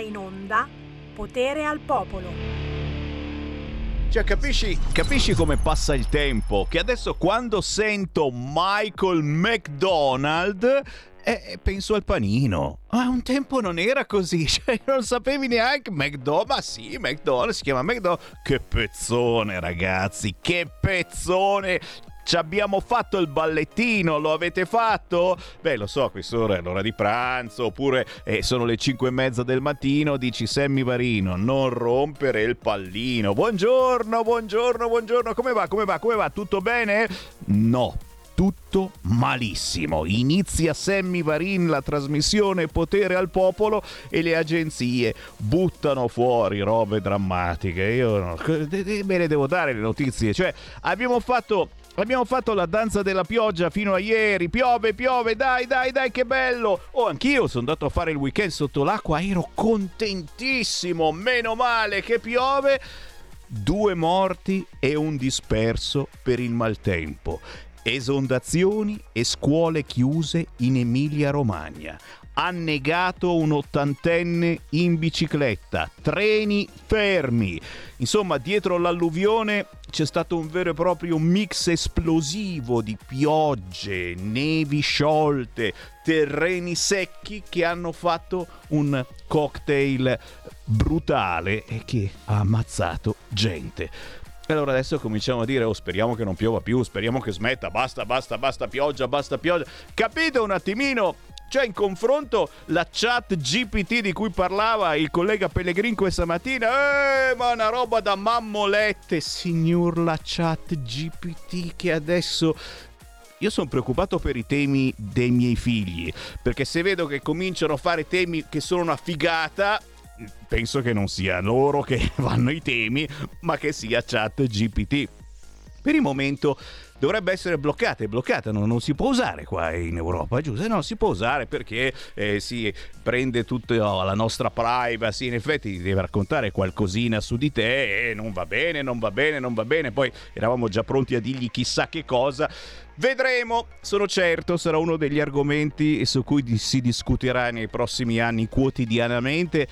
in onda Potere al Popolo. Cioè, capisci, capisci come passa il tempo? Che adesso quando sento Michael McDonald eh, penso al panino. Ah, un tempo non era così, cioè non sapevi neanche McDonald's. Ma sì, McDonald's si chiama McDonald's. Che pezzone, ragazzi, che pezzone! Ci abbiamo fatto il ballettino, lo avete fatto? Beh, lo so, quest'ora è l'ora di pranzo, oppure eh, sono le 5 e mezza del mattino, dici Sammy Varino, non rompere il pallino. Buongiorno, buongiorno, buongiorno, come va, come va, come va? Tutto bene? No, tutto malissimo. Inizia Sammy Varin la trasmissione Potere al Popolo e le agenzie buttano fuori robe drammatiche. Io me ne devo dare le notizie. Cioè, abbiamo fatto Abbiamo fatto la danza della pioggia fino a ieri. Piove, piove, dai, dai, dai, che bello! Oh, anch'io sono andato a fare il weekend sotto l'acqua, ero contentissimo. Meno male che piove. Due morti e un disperso per il maltempo. Esondazioni e scuole chiuse in Emilia-Romagna annegato un ottantenne in bicicletta, treni fermi. Insomma, dietro l'alluvione c'è stato un vero e proprio mix esplosivo di piogge, nevi sciolte, terreni secchi che hanno fatto un cocktail brutale e che ha ammazzato gente. Allora adesso cominciamo a dire, oh speriamo che non piova più, speriamo che smetta, basta, basta, basta pioggia, basta pioggia. Capite un attimino cioè, in confronto, la chat GPT di cui parlava il collega Pellegrin questa mattina, eh, ma una roba da mammolette, signor la chat GPT che adesso io sono preoccupato per i temi dei miei figli, perché se vedo che cominciano a fare temi che sono una figata, penso che non sia loro che vanno i temi, ma che sia chat GPT. Per il momento dovrebbe essere bloccata, è bloccata, no? non si può usare qua in Europa, giusto? No, si può usare perché eh, si prende tutta la nostra privacy, in effetti ti deve raccontare qualcosina su di te e non va bene, non va bene, non va bene, poi eravamo già pronti a dirgli chissà che cosa. Vedremo, sono certo, sarà uno degli argomenti su cui si discuterà nei prossimi anni quotidianamente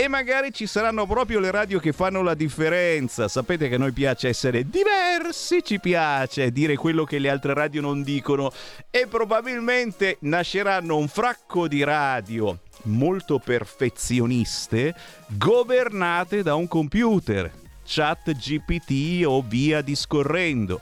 e magari ci saranno proprio le radio che fanno la differenza. Sapete che a noi piace essere diversi, ci piace dire quello che le altre radio non dicono e probabilmente nasceranno un fracco di radio molto perfezioniste governate da un computer, chat GPT o via discorrendo.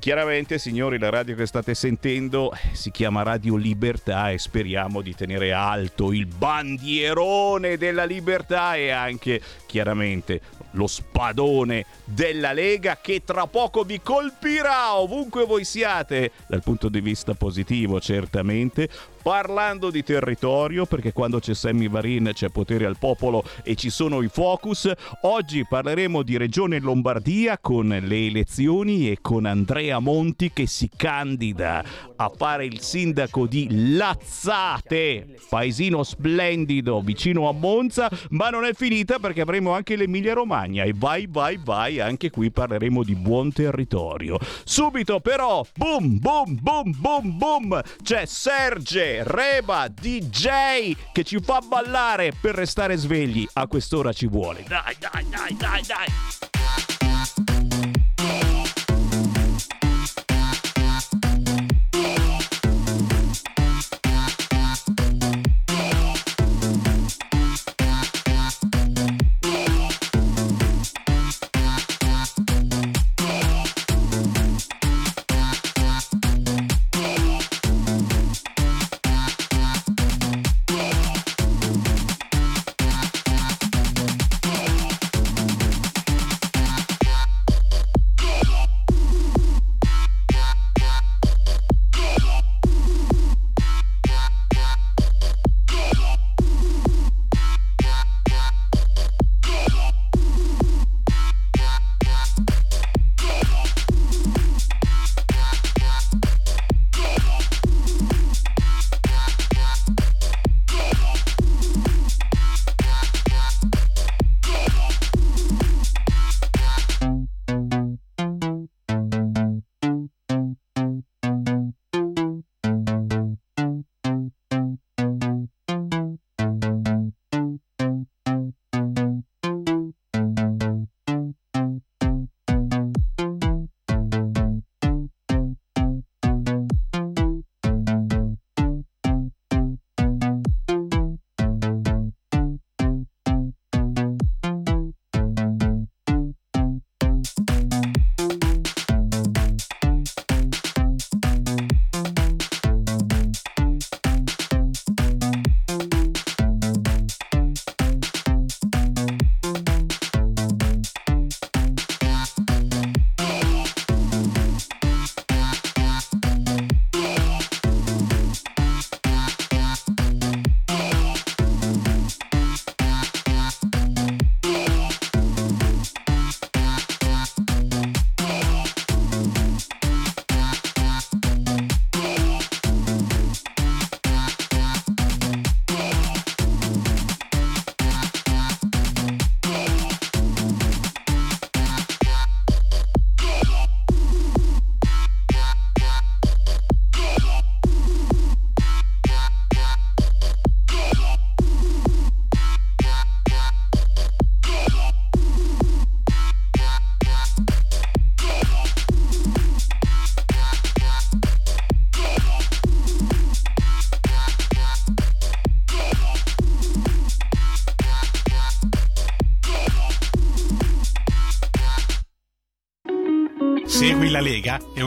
Chiaramente, signori, la radio che state sentendo si chiama Radio Libertà e speriamo di tenere alto il bandierone della libertà e anche, chiaramente, lo spadone della Lega che tra poco vi colpirà ovunque voi siate, dal punto di vista positivo certamente, parlando di territorio, perché quando c'è Sammy Varin c'è potere al popolo e ci sono i focus. Oggi parleremo di Regione Lombardia con le elezioni e con Andrea Monti che si candida a fare il sindaco di Lazzate, paesino splendido vicino a Monza, ma non è finita perché avremo anche l'Emilia Romagna e vai vai vai, anche qui parleremo di buon territorio. Subito però, boom boom boom boom boom, c'è Serge Reba, DJ che ci fa ballare per restare svegli. A quest'ora ci vuole. Dai, dai, dai, dai, dai.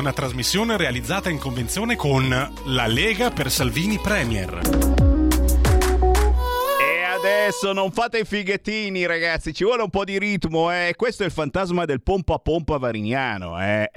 Una trasmissione realizzata in convenzione con La Lega per Salvini Premier adesso non fate i fighettini, ragazzi. Ci vuole un po' di ritmo, eh. Questo è il fantasma del pompa pompa varignano, eh.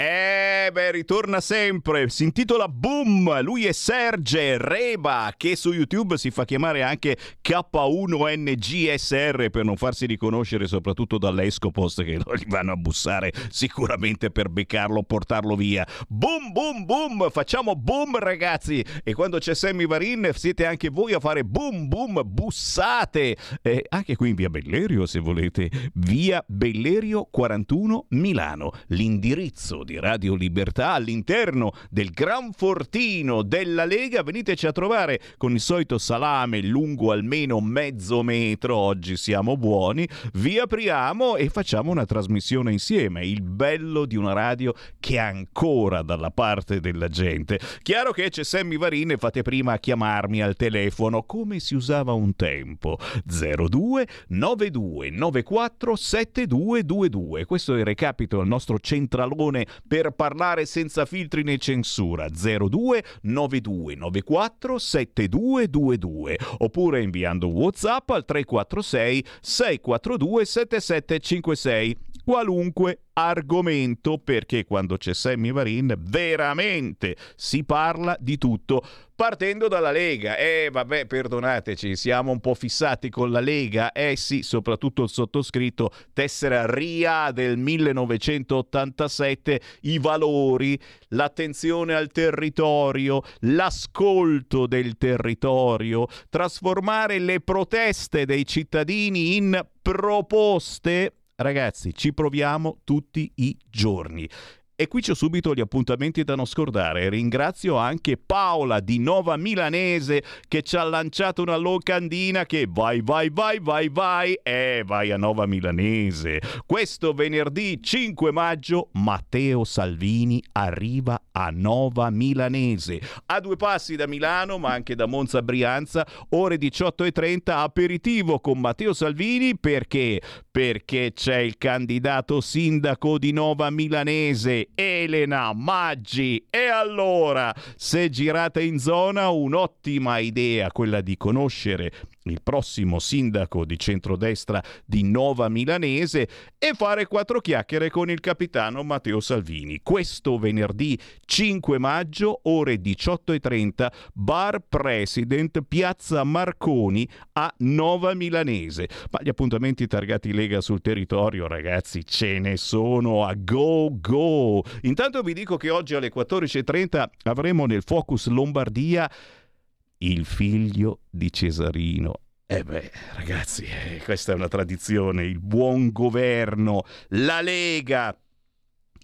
Eh, beh, ritorna sempre. Si intitola Boom. Lui è Serge Reba, che su YouTube si fa chiamare anche K1NGSR per non farsi riconoscere, soprattutto dall'Escopos, che non gli vanno a bussare sicuramente per beccarlo, portarlo via. Boom, boom, boom. Facciamo boom, ragazzi. E quando c'è Sammy Varin, siete anche voi a fare boom, boom, bussate eh, anche qui in via Bellerio se volete, via Bellerio 41 Milano. L'indirizzo di Radio Libertà all'interno del Gran Fortino della Lega, veniteci a trovare con il solito salame lungo almeno mezzo metro, oggi siamo buoni, vi apriamo e facciamo una trasmissione insieme, il bello di una radio che è ancora dalla parte della gente. Chiaro che c'è Sammy Varine, fate prima a chiamarmi al telefono come si usava un tempo. 02 92 94 7222. Questo è il recapito del nostro centralone per parlare senza filtri né censura. 02 92 94 7222 oppure inviando WhatsApp al 346 642 7756 qualunque argomento perché quando c'è Sammy Varin veramente si parla di tutto partendo dalla Lega. Eh vabbè, perdonateci, siamo un po' fissati con la Lega. Eh sì, soprattutto il sottoscritto tessera RIA del 1987, i valori, l'attenzione al territorio, l'ascolto del territorio, trasformare le proteste dei cittadini in proposte Ragazzi, ci proviamo tutti i giorni. E qui c'ho subito gli appuntamenti da non scordare. Ringrazio anche Paola di Nova Milanese che ci ha lanciato una locandina che vai vai vai vai vai e vai a Nova Milanese. Questo venerdì 5 maggio Matteo Salvini arriva a Nova Milanese. A due passi da Milano ma anche da Monza Brianza, ore 18.30 aperitivo con Matteo Salvini perché? Perché c'è il candidato sindaco di Nova Milanese Elena Maggi. E allora, se girate in zona, un'ottima idea quella di conoscere il prossimo sindaco di centrodestra di Nova Milanese e fare quattro chiacchiere con il capitano Matteo Salvini. Questo venerdì 5 maggio, ore 18.30, Bar President, Piazza Marconi a Nova Milanese. Ma gli appuntamenti targati Lega sul territorio, ragazzi, ce ne sono a go go. Intanto vi dico che oggi alle 14.30 avremo nel Focus Lombardia il figlio di Cesarino. Eh beh, ragazzi, eh, questa è una tradizione, il buon governo, la Lega,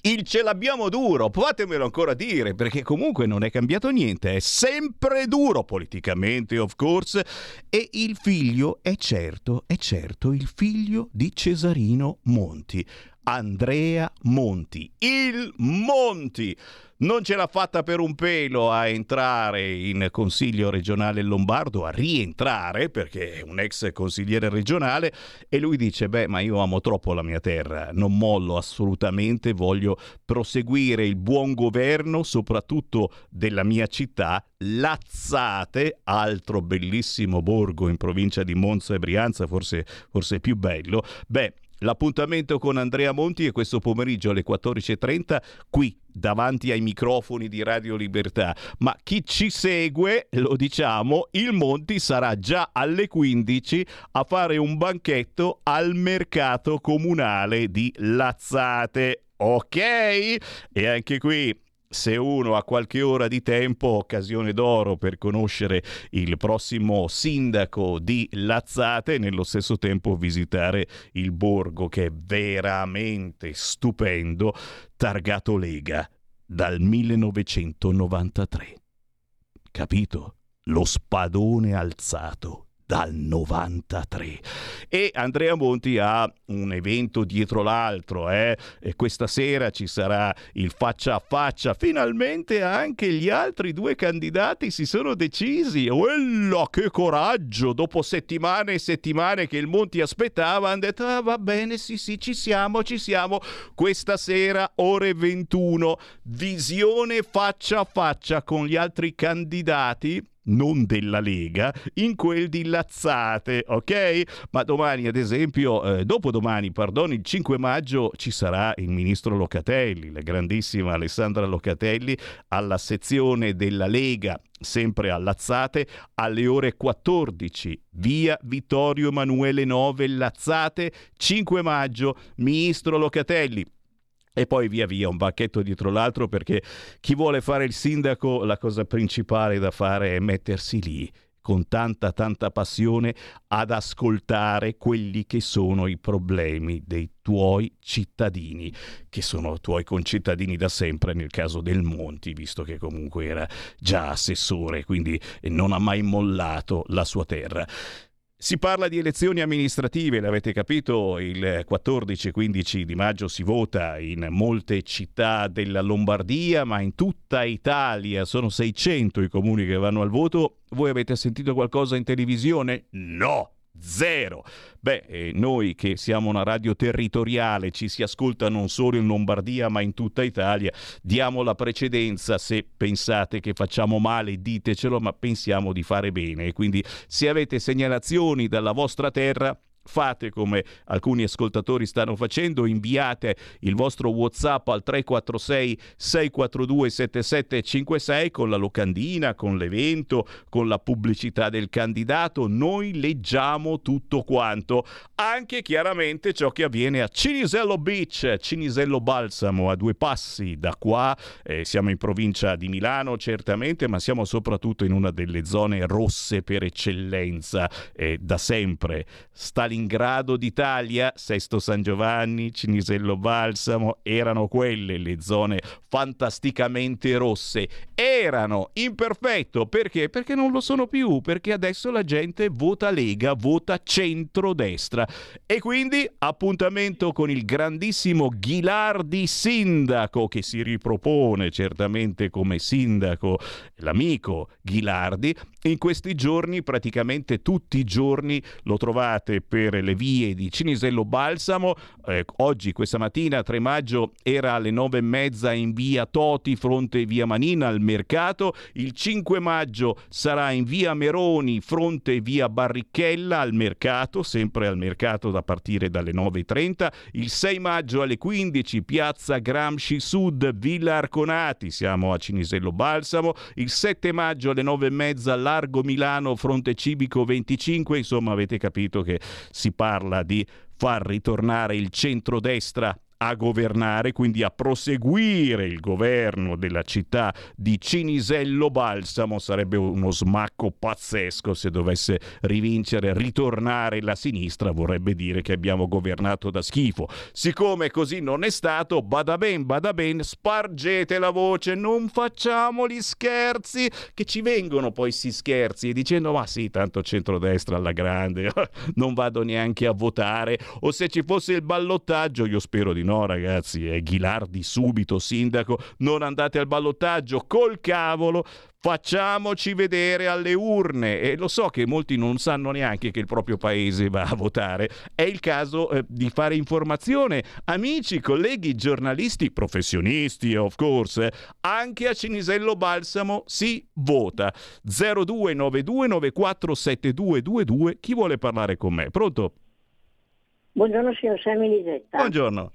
il ce l'abbiamo duro, fatemelo ancora dire, perché comunque non è cambiato niente, è sempre duro politicamente, of course, e il figlio è certo, è certo, il figlio di Cesarino Monti, Andrea Monti, il Monti non ce l'ha fatta per un pelo a entrare in consiglio regionale lombardo, a rientrare perché è un ex consigliere regionale e lui dice beh ma io amo troppo la mia terra, non mollo assolutamente, voglio proseguire il buon governo soprattutto della mia città, Lazzate, altro bellissimo borgo in provincia di Monza e Brianza, forse, forse più bello. Beh, L'appuntamento con Andrea Monti è questo pomeriggio alle 14.30 qui davanti ai microfoni di Radio Libertà. Ma chi ci segue, lo diciamo, il Monti sarà già alle 15 a fare un banchetto al mercato comunale di Lazzate. Ok? E anche qui se uno ha qualche ora di tempo, occasione d'oro per conoscere il prossimo sindaco di Lazzate e nello stesso tempo visitare il borgo che è veramente stupendo, targato Lega dal 1993. Capito? Lo spadone alzato dal 93. E Andrea Monti ha un evento dietro l'altro, eh? questa sera ci sarà il faccia a faccia. Finalmente anche gli altri due candidati si sono decisi. Uella, che coraggio! Dopo settimane e settimane che il Monti aspettava, hanno detto: ah, va bene, sì, sì, ci siamo, ci siamo. Questa sera, ore 21, visione faccia a faccia con gli altri candidati non della Lega, in quel di Lazzate, ok? Ma domani, ad esempio, eh, dopodomani, pardon, il 5 maggio ci sarà il ministro Locatelli, la grandissima Alessandra Locatelli, alla sezione della Lega sempre a Lazzate, alle ore 14, via Vittorio Emanuele 9 Lazzate, 5 maggio, ministro Locatelli e poi via via un bacchetto dietro l'altro perché chi vuole fare il sindaco la cosa principale da fare è mettersi lì con tanta tanta passione ad ascoltare quelli che sono i problemi dei tuoi cittadini, che sono tuoi concittadini da sempre nel caso del Monti, visto che comunque era già assessore, quindi non ha mai mollato la sua terra. Si parla di elezioni amministrative, l'avete capito, il 14 e 15 di maggio si vota in molte città della Lombardia, ma in tutta Italia sono 600 i comuni che vanno al voto. Voi avete sentito qualcosa in televisione? No! Zero. Beh, eh, noi che siamo una radio territoriale, ci si ascolta non solo in Lombardia ma in tutta Italia, diamo la precedenza se pensate che facciamo male, ditecelo, ma pensiamo di fare bene. Quindi se avete segnalazioni dalla vostra terra, fate come alcuni ascoltatori stanno facendo, inviate il vostro WhatsApp al 346 642 7756 con la locandina, con l'evento, con la pubblicità del candidato. Noi leggiamo tutto quanto, anche chiaramente ciò che avviene a Cinisello Beach, Cinisello Balsamo, a due passi da qua. Eh, siamo in provincia di Milano, certamente, ma siamo soprattutto in una delle zone rosse per eccellenza eh, da sempre. Stalin Stalingrado d'Italia, Sesto San Giovanni, Cinisello Balsamo, erano quelle le zone fantasticamente rosse. Erano imperfetto perché? Perché non lo sono più, perché adesso la gente vota Lega, vota centrodestra. E quindi appuntamento con il grandissimo Ghilardi sindaco che si ripropone certamente come sindaco, l'amico Ghilardi. In questi giorni, praticamente tutti i giorni, lo trovate per percorrere le vie di Cinisello Balsamo. Eh, oggi, questa mattina, 3 maggio, era alle 9 e mezza in via Toti, fronte via Manina, al mercato. Il 5 maggio sarà in via Meroni, fronte via Barricchella, al mercato, sempre al mercato da partire dalle 9.30. Il 6 maggio alle 15, piazza Gramsci Sud, Villa Arconati, siamo a Cinisello Balsamo. Il 7 maggio alle 9 e mezza, Largo Milano, fronte civico 25. Insomma, avete capito che si parla di far ritornare il centrodestra a governare, quindi a proseguire il governo della città di Cinisello Balsamo. Sarebbe uno smacco pazzesco se dovesse rivincere, ritornare la sinistra, vorrebbe dire che abbiamo governato da schifo. Siccome così non è stato, bada ben, bada ben, spargete la voce, non facciamo gli scherzi, che ci vengono poi si scherzi, dicendo ma sì, tanto centrodestra alla grande, non vado neanche a votare, o se ci fosse il ballottaggio, io spero di no no ragazzi, è Ghilardi subito sindaco, non andate al ballottaggio, col cavolo, facciamoci vedere alle urne e lo so che molti non sanno neanche che il proprio paese va a votare. È il caso eh, di fare informazione. Amici, colleghi, giornalisti, professionisti, of course, eh, anche a Cinisello Balsamo si vota. 0292947222. Chi vuole parlare con me? Pronto? Buongiorno signor Sammy Lisetta. Buongiorno.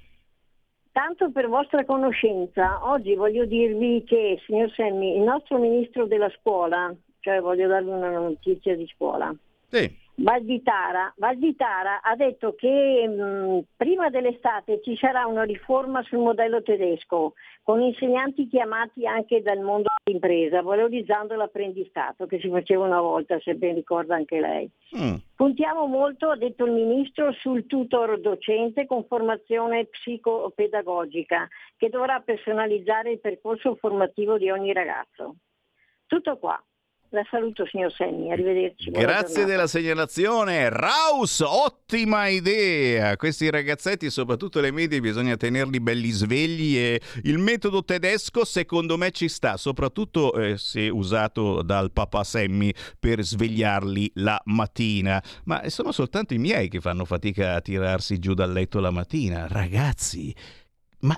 Tanto per vostra conoscenza, oggi voglio dirvi che, signor Semmi, il nostro ministro della scuola, cioè voglio darvi una notizia di scuola, sì. Valditara, Valditara ha detto che mh, prima dell'estate ci sarà una riforma sul modello tedesco, con insegnanti chiamati anche dal mondo dell'impresa, valorizzando l'apprendistato che si faceva una volta, se ben ricorda anche lei. Mm. Puntiamo molto, ha detto il Ministro, sul tutor docente con formazione psicopedagogica, che dovrà personalizzare il percorso formativo di ogni ragazzo. Tutto qua. La saluto signor Senni, arrivederci. Grazie della segnalazione. Raus, ottima idea. Questi ragazzetti, soprattutto le medie, bisogna tenerli belli svegli e il metodo tedesco secondo me ci sta, soprattutto eh, se usato dal papà Semmi per svegliarli la mattina. Ma sono soltanto i miei che fanno fatica a tirarsi giù dal letto la mattina. Ragazzi, ma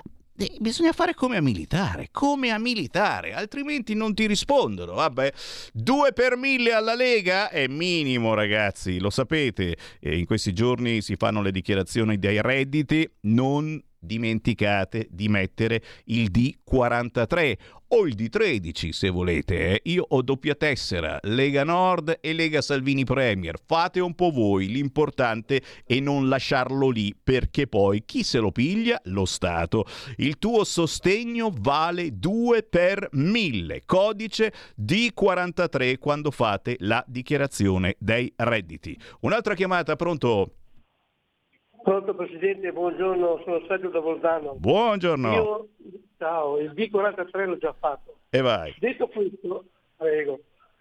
bisogna fare come a militare, come a militare, altrimenti non ti rispondono. Vabbè, due per mille alla Lega è minimo, ragazzi, lo sapete. E in questi giorni si fanno le dichiarazioni dei redditi, non dimenticate di mettere il D43 o il D13 se volete. Eh. Io ho doppia tessera, Lega Nord e Lega Salvini Premier. Fate un po' voi, l'importante è non lasciarlo lì perché poi chi se lo piglia? Lo Stato. Il tuo sostegno vale 2 per 1000, codice D43 quando fate la dichiarazione dei redditi. Un'altra chiamata, pronto? Pronto Presidente, buongiorno, sono Sergio da Volzano. Buongiorno. Io, ciao, il B43 l'ho già fatto. E vai. Detto questo, prego,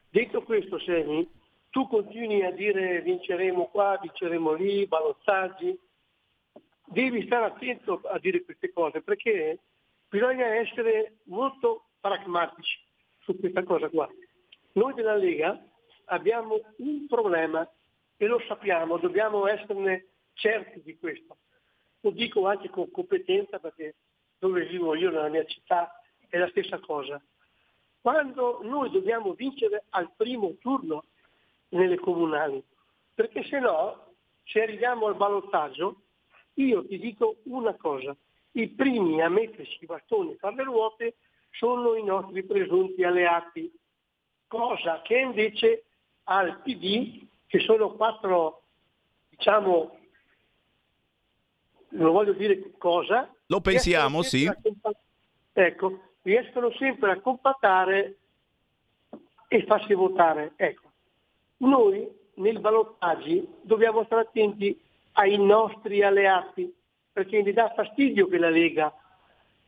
detto questo Semi, tu continui a dire vinceremo qua, vinceremo lì, balottaggi, devi stare attento a dire queste cose perché bisogna essere molto pragmatici su questa cosa qua. Noi della Lega abbiamo un problema e lo sappiamo, dobbiamo esserne certi di questo. Lo dico anche con competenza perché dove vivo io nella mia città è la stessa cosa. Quando noi dobbiamo vincere al primo turno nelle comunali, perché se no, se arriviamo al ballottaggio, io ti dico una cosa, i primi a mettersi i bastoni tra le ruote sono i nostri presunti alleati, cosa che invece al PD, che sono quattro diciamo, non voglio dire cosa. Lo pensiamo, sì. Ecco, riescono sempre a compattare e farsi votare. Ecco, noi nei ballottaggi dobbiamo stare attenti ai nostri alleati, perché mi dà fastidio che la Lega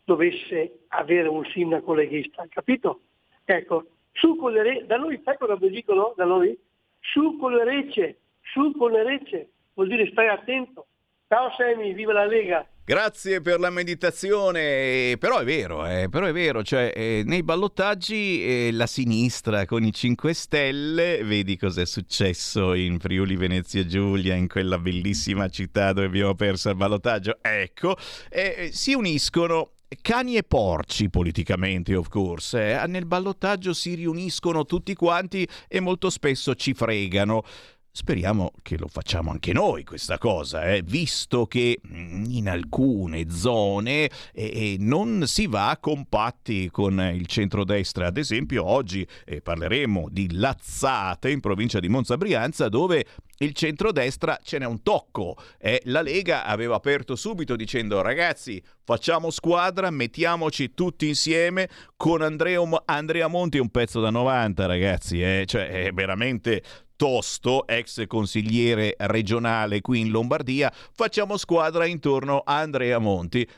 dovesse avere un sindaco leghista, capito? Ecco, su con le re- da noi sai cosa dicono da noi? Su con le recce, su con le recce, vuol dire stai attento. Ciao Semi, viva la Lega! Grazie per la meditazione, però è vero, eh, però è vero, cioè eh, nei ballottaggi eh, la sinistra con i 5 Stelle, vedi cos'è successo in Friuli Venezia Giulia, in quella bellissima città dove abbiamo perso il ballottaggio, ecco, eh, si uniscono cani e porci politicamente, of course. Eh. Nel ballottaggio si riuniscono tutti quanti e molto spesso ci fregano. Speriamo che lo facciamo anche noi questa cosa, eh? visto che mm, in alcune zone eh, non si va compatti con il centrodestra. Ad esempio oggi eh, parleremo di Lazzate in provincia di Monza Brianza dove il centrodestra ce n'è un tocco. Eh, la Lega aveva aperto subito dicendo ragazzi facciamo squadra, mettiamoci tutti insieme con Andrea, Andrea Monti un pezzo da 90 ragazzi, eh? cioè è veramente Tosto, ex consigliere regionale qui in Lombardia, facciamo squadra intorno a Andrea Monti.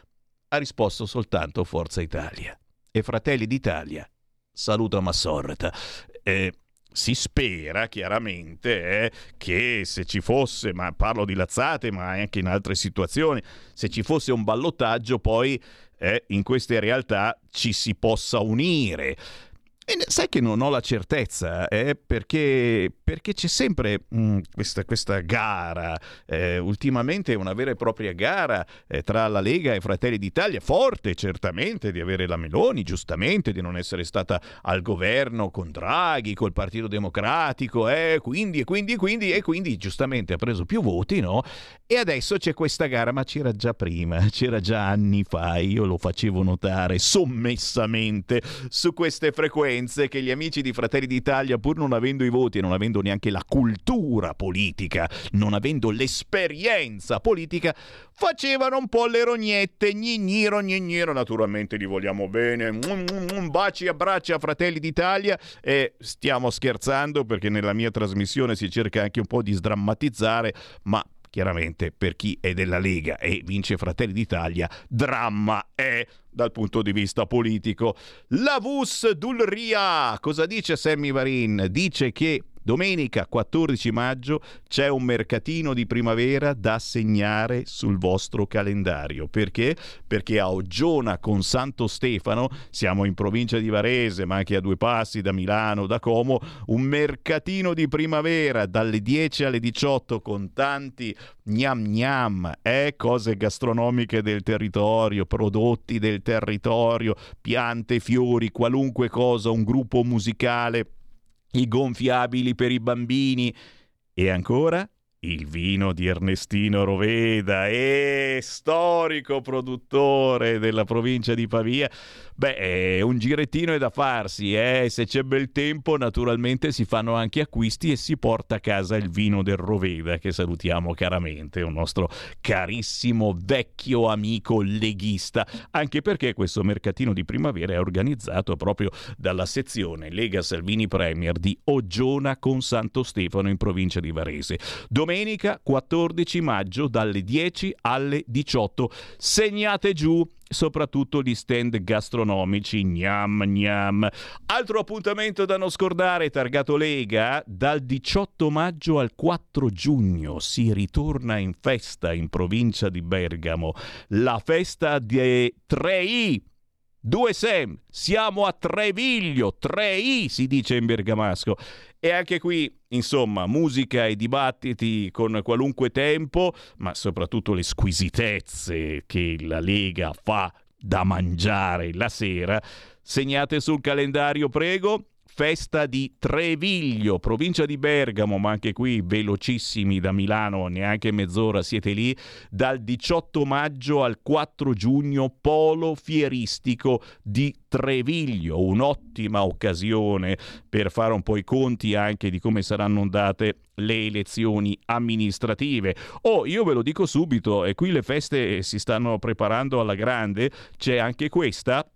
Ha risposto soltanto Forza Italia. E Fratelli d'Italia saluta Massorta. Eh, si spera chiaramente eh, che se ci fosse, ma parlo di lazzate, ma anche in altre situazioni, se ci fosse un ballottaggio poi eh, in queste realtà ci si possa unire. E sai che non ho la certezza, eh, perché, perché, c'è sempre mh, mm, questa, questa, gara, eh, ultimamente una vera e propria gara eh, tra la Lega e Fratelli d'Italia, forte certamente di avere la Meloni, giustamente, di non essere stata al governo con Draghi, col Partito Democratico, eh, quindi e quindi e quindi e quindi giustamente ha preso più voti, no? E adesso c'è questa gara, ma c'era già prima, c'era già anni fa, io lo facevo notare sommessamente su queste frequenze frequenze che gli amici di Fratelli d'Italia, pur non avendo i voti e non avendo neanche la cultura politica, non avendo l'esperienza politica, facevano un po' le rognette, gnigniro, gnigniro, naturalmente li vogliamo bene, un baci abbracci a Fratelli d'Italia. E stiamo scherzando perché nella mia trasmissione si cerca anche un po' di sdrammatizzare, ma chiaramente per chi è della Lega e vince Fratelli d'Italia, dramma è dal punto di vista politico. La Vus Dulria, cosa dice Sammy Varin? Dice che Domenica 14 maggio c'è un mercatino di primavera da segnare sul vostro calendario. Perché? Perché a Oggiona con Santo Stefano, siamo in provincia di Varese, ma anche a due passi da Milano, da Como, un mercatino di primavera dalle 10 alle 18 con tanti gnam gnam, eh? cose gastronomiche del territorio, prodotti del territorio, piante, fiori, qualunque cosa, un gruppo musicale i gonfiabili per i bambini e ancora il vino di Ernestino Roveda, e storico produttore della provincia di Pavia. Beh, un girettino è da farsi, eh? se c'è bel tempo naturalmente si fanno anche acquisti e si porta a casa il vino del Roveda che salutiamo caramente, un nostro carissimo vecchio amico leghista, anche perché questo mercatino di primavera è organizzato proprio dalla sezione Lega Salvini Premier di Oggiona con Santo Stefano in provincia di Varese. Domenica 14 maggio dalle 10 alle 18. Segnate giù soprattutto gli stand gastronomici, gnam gnam. Altro appuntamento da non scordare, targato Lega, dal 18 maggio al 4 giugno si ritorna in festa in provincia di Bergamo, la festa dei 3i, Due Sam, siamo a Treviglio, 3i si dice in bergamasco. E anche qui, insomma, musica e dibattiti con qualunque tempo, ma soprattutto le squisitezze che la Lega fa da mangiare la sera. Segnate sul calendario, prego festa di Treviglio, provincia di Bergamo, ma anche qui velocissimi da Milano, neanche mezz'ora siete lì, dal 18 maggio al 4 giugno, polo fieristico di Treviglio, un'ottima occasione per fare un po' i conti anche di come saranno andate le elezioni amministrative. Oh, io ve lo dico subito, e qui le feste si stanno preparando alla grande, c'è anche questa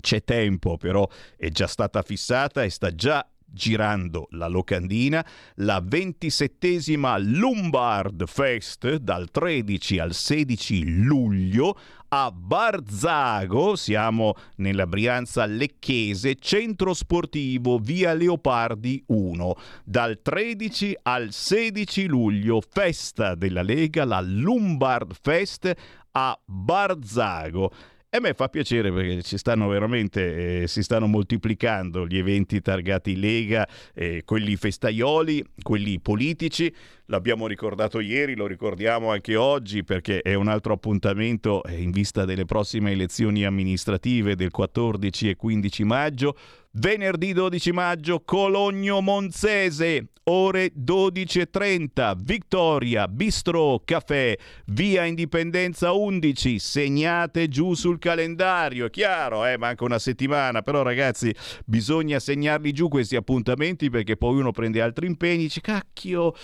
c'è tempo, però è già stata fissata e sta già girando la locandina, la ventisettesima Lombard Fest dal 13 al 16 luglio a Barzago, siamo nella Brianza Lecchese, centro sportivo via Leopardi 1. Dal 13 al 16 luglio, festa della Lega, la Lombard Fest a Barzago. E a me fa piacere perché ci stanno veramente, eh, si stanno moltiplicando gli eventi targati Lega, eh, quelli festaioli, quelli politici. L'abbiamo ricordato ieri, lo ricordiamo anche oggi perché è un altro appuntamento eh, in vista delle prossime elezioni amministrative del 14 e 15 maggio. Venerdì 12 maggio, Cologno Monzese, ore 12.30, Vittoria, Bistro, Caffè, via Indipendenza 11, segnate giù sul calendario, è chiaro, eh, manca una settimana, però ragazzi bisogna segnarli giù questi appuntamenti perché poi uno prende altri impegni, dice cacchio,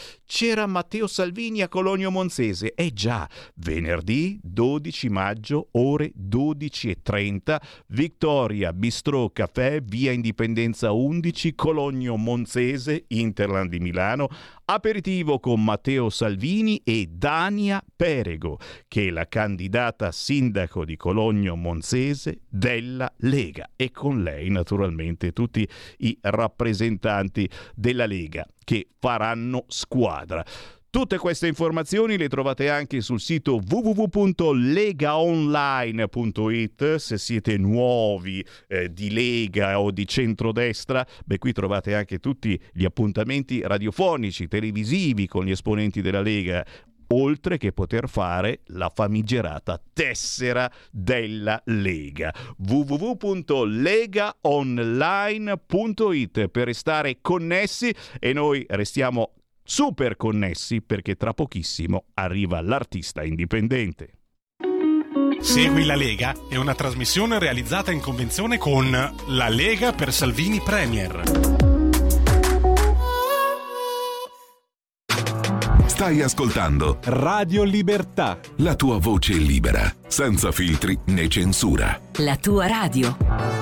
c'era Matteo Salvini a Cologno Monzese, eh già, venerdì 12 maggio, ore 12.30, Vittoria, Bistro, Caffè, via Indipendenza Indipendenza 11, Cologno Monzese, Interland di Milano, aperitivo con Matteo Salvini e Dania Perego, che è la candidata sindaco di Cologno Monzese della Lega e con lei naturalmente tutti i rappresentanti della Lega che faranno squadra. Tutte queste informazioni le trovate anche sul sito www.legaonline.it se siete nuovi eh, di Lega o di centrodestra. Beh, qui trovate anche tutti gli appuntamenti radiofonici, televisivi con gli esponenti della Lega oltre che poter fare la famigerata tessera della Lega. www.legaonline.it per restare connessi e noi restiamo super connessi perché tra pochissimo arriva l'artista indipendente. Segui la Lega è una trasmissione realizzata in convenzione con La Lega per Salvini Premier. Stai ascoltando Radio Libertà. La tua voce libera, senza filtri né censura. La tua radio.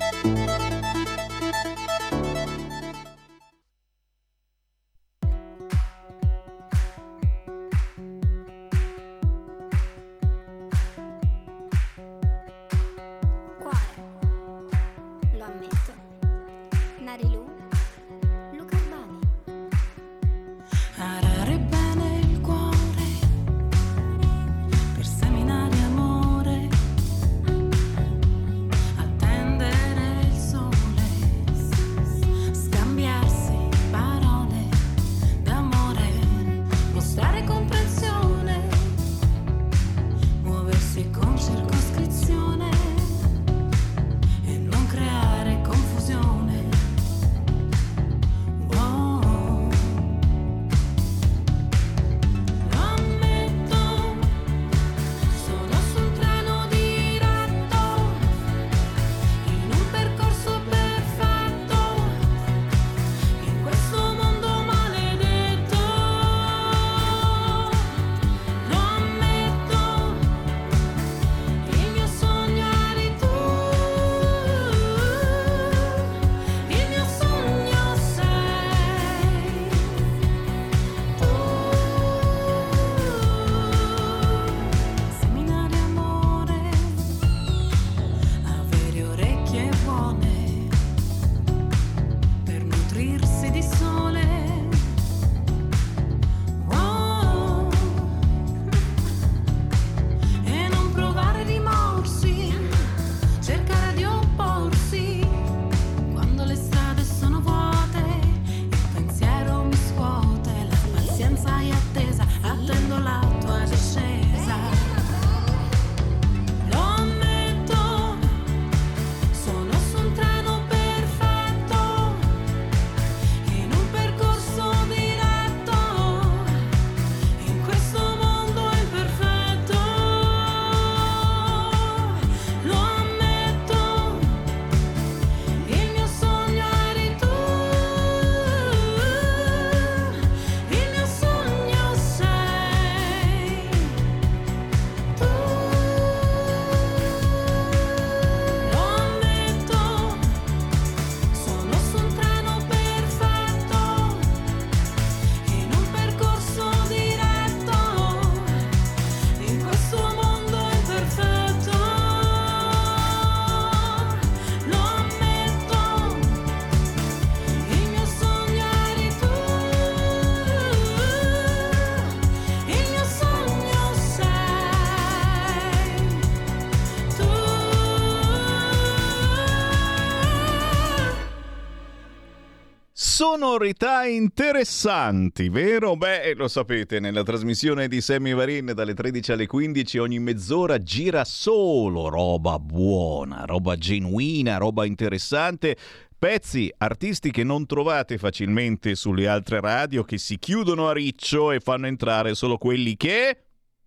Sonorità interessanti, vero? Beh, lo sapete, nella trasmissione di Sammy Varin dalle 13 alle 15 ogni mezz'ora gira solo roba buona, roba genuina, roba interessante. Pezzi, artisti che non trovate facilmente sulle altre radio, che si chiudono a riccio e fanno entrare solo quelli che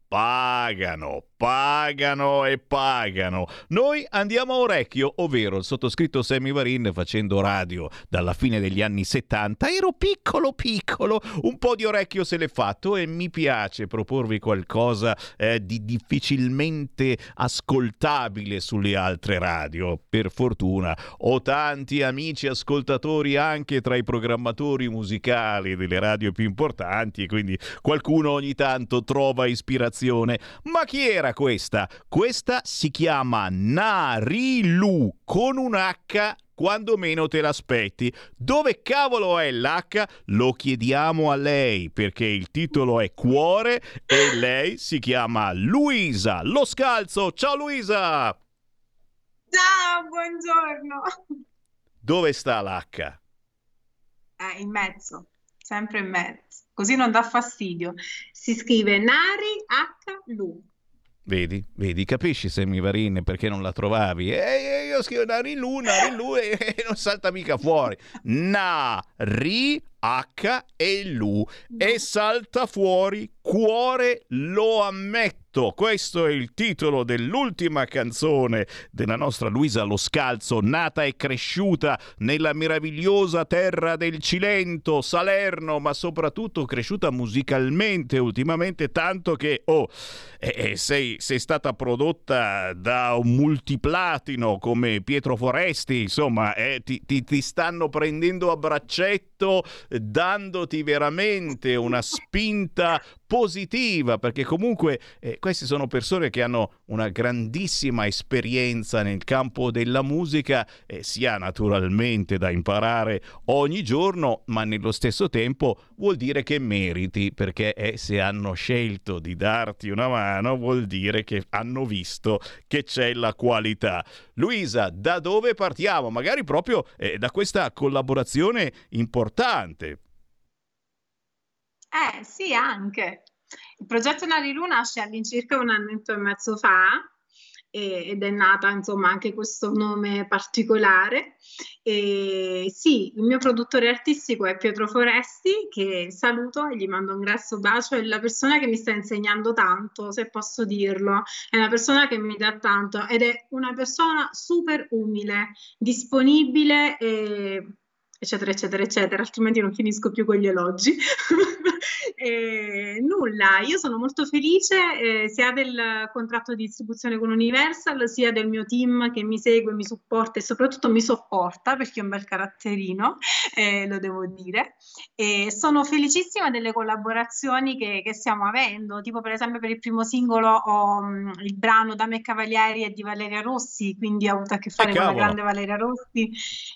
pagano, pagano e pagano. Noi andiamo a orecchio, ovvero il sottoscritto Sammy Varin facendo radio dalla fine degli anni 70. Ero piccolo piccolo, un po' di orecchio se l'è fatto e mi piace proporvi qualcosa eh, di difficilmente ascoltabile sulle altre radio. Per fortuna ho tanti amici ascoltatori anche tra i programmatori musicali delle radio più importanti e quindi qualcuno ogni tanto trova ispirazione. Ma chi era questa? Questa si chiama Narilu con un H quando meno te l'aspetti. Dove cavolo è l'H? Lo chiediamo a lei perché il titolo è Cuore e lei si chiama Luisa Lo Scalzo. Ciao Luisa! Ciao, buongiorno. Dove sta l'H? Eh, in mezzo. sempre in mezzo, così non dà fastidio. Si scrive Nari H. Lu. Vedi, vedi, capisci Semivarin perché non la trovavi? E io scrivo Narilu, Narilu e, e non salta mica fuori. Nari, H e Lu e salta fuori cuore lo ammetto. Questo è il titolo dell'ultima canzone della nostra Luisa Lo Scalzo, nata e cresciuta nella meravigliosa terra del Cilento, Salerno, ma soprattutto cresciuta musicalmente ultimamente tanto che oh, eh, eh, sei, sei stata prodotta da un multiplatino come Pietro Foresti, insomma, eh, ti, ti, ti stanno prendendo a braccetto dandoti veramente una spinta positiva, perché comunque eh, queste sono persone che hanno una grandissima esperienza nel campo della musica, eh, si ha naturalmente da imparare ogni giorno, ma nello stesso tempo vuol dire che meriti, perché eh, se hanno scelto di darti una mano vuol dire che hanno visto che c'è la qualità. Luisa, da dove partiamo? Magari proprio eh, da questa collaborazione importante. Eh sì, anche. Il progetto Narilu nasce all'incirca un annetto e mezzo fa e- ed è nata insomma anche questo nome particolare. E sì, il mio produttore artistico è Pietro Foresti, che saluto e gli mando un grasso bacio, è la persona che mi sta insegnando tanto, se posso dirlo, è una persona che mi dà tanto ed è una persona super umile, disponibile e eccetera, eccetera, eccetera, altrimenti non finisco più con gli elogi. e, nulla, io sono molto felice eh, sia del contratto di distribuzione con Universal, sia del mio team che mi segue, mi supporta e soprattutto mi sopporta perché ho un bel caratterino, eh, lo devo dire. E sono felicissima delle collaborazioni che, che, stiamo avendo, tipo per esempio per il primo singolo ho um, il brano Da me Cavalieri e di Valeria Rossi, quindi ho avuto a che fare con la grande Valeria Rossi,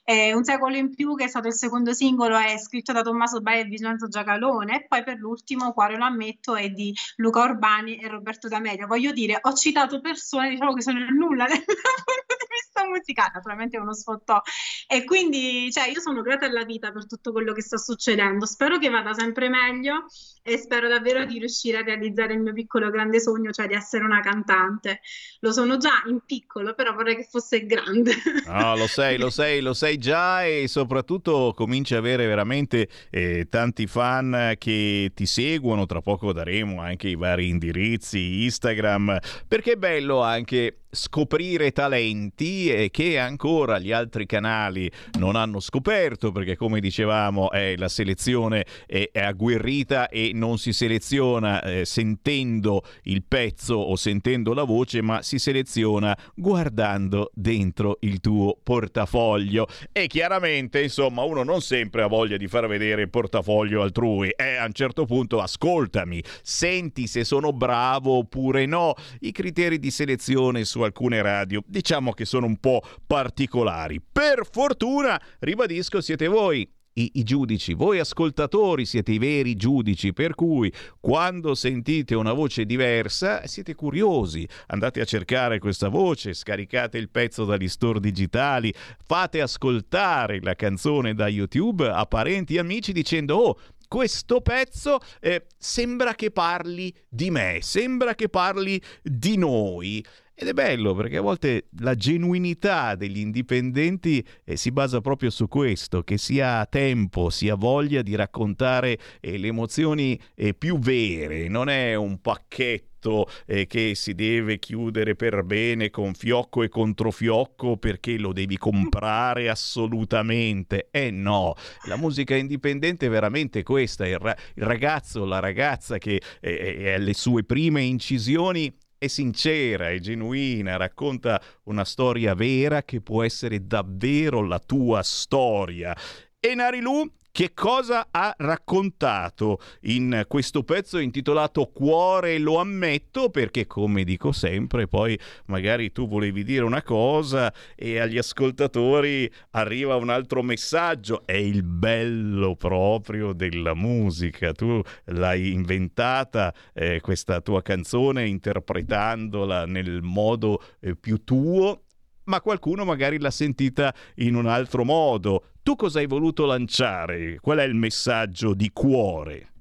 eh, un secolo in più che è stato il secondo singolo, è scritto da Tommaso Baia e Vincenzo Giacalone, e poi per l'ultimo, Cuore lo ammetto, è di Luca Urbani e Roberto D'Amelio. Voglio dire, ho citato persone, diciamo che sono nulla dal punto di vista musicale, naturalmente è uno sfottò. E quindi, cioè, io sono grata alla vita per tutto quello che sta succedendo. Spero che vada sempre meglio e spero davvero di riuscire a realizzare il mio piccolo grande sogno, cioè di essere una cantante. Lo sono già in piccolo, però vorrei che fosse grande. No, lo sei, lo sei, lo sei già e soprattutto cominci a avere veramente eh, tanti fan che ti seguono. Tra poco daremo anche i vari indirizzi, Instagram, perché è bello anche scoprire talenti eh, che ancora gli altri canali non hanno scoperto perché come dicevamo eh, la selezione è, è, agguerrita e non si seleziona eh, sentendo il pezzo o sentendo la voce ma si seleziona guardando dentro il tuo portafoglio. E chiaramente insomma uno non sempre ha voglia di far vedere il portafoglio altrui. E a un certo punto ascoltami senti se sono bravo oppure no. I criteri di selezione su alcune radio. Diciamo che sono un po' particolari. Per fortuna, ribadisco, siete voi i, i, giudici, voi ascoltatori siete i veri giudici, per cui quando sentite una voce diversa siete curiosi, andate a cercare questa voce, scaricate il pezzo dagli store digitali, fate ascoltare la canzone da YouTube a parenti e amici dicendo oh questo pezzo eh, sembra che parli di me, sembra che parli di noi. Ed è bello perché a volte la genuinità degli indipendenti eh, si basa proprio su questo, che si ha tempo, si ha voglia di raccontare eh, le emozioni eh, più vere, non è un pacchetto eh, che si deve chiudere per bene con fiocco e controfiocco perché lo devi comprare assolutamente. Eh no, la musica indipendente è veramente questa, il, ra- il ragazzo, la ragazza che è alle sue prime incisioni è sincera, è genuina, racconta una storia vera che può essere davvero la tua storia. E Narilu che cosa ha raccontato in questo pezzo intitolato Cuore lo ammetto perché come dico sempre poi magari tu volevi dire una cosa e agli ascoltatori arriva un altro messaggio. È il bello proprio della musica. Tu l'hai inventata eh, questa tua canzone interpretandola nel modo eh, più tuo ma qualcuno magari l'ha sentita in un altro modo. Tu cosa hai voluto lanciare? Qual è il messaggio di cuore?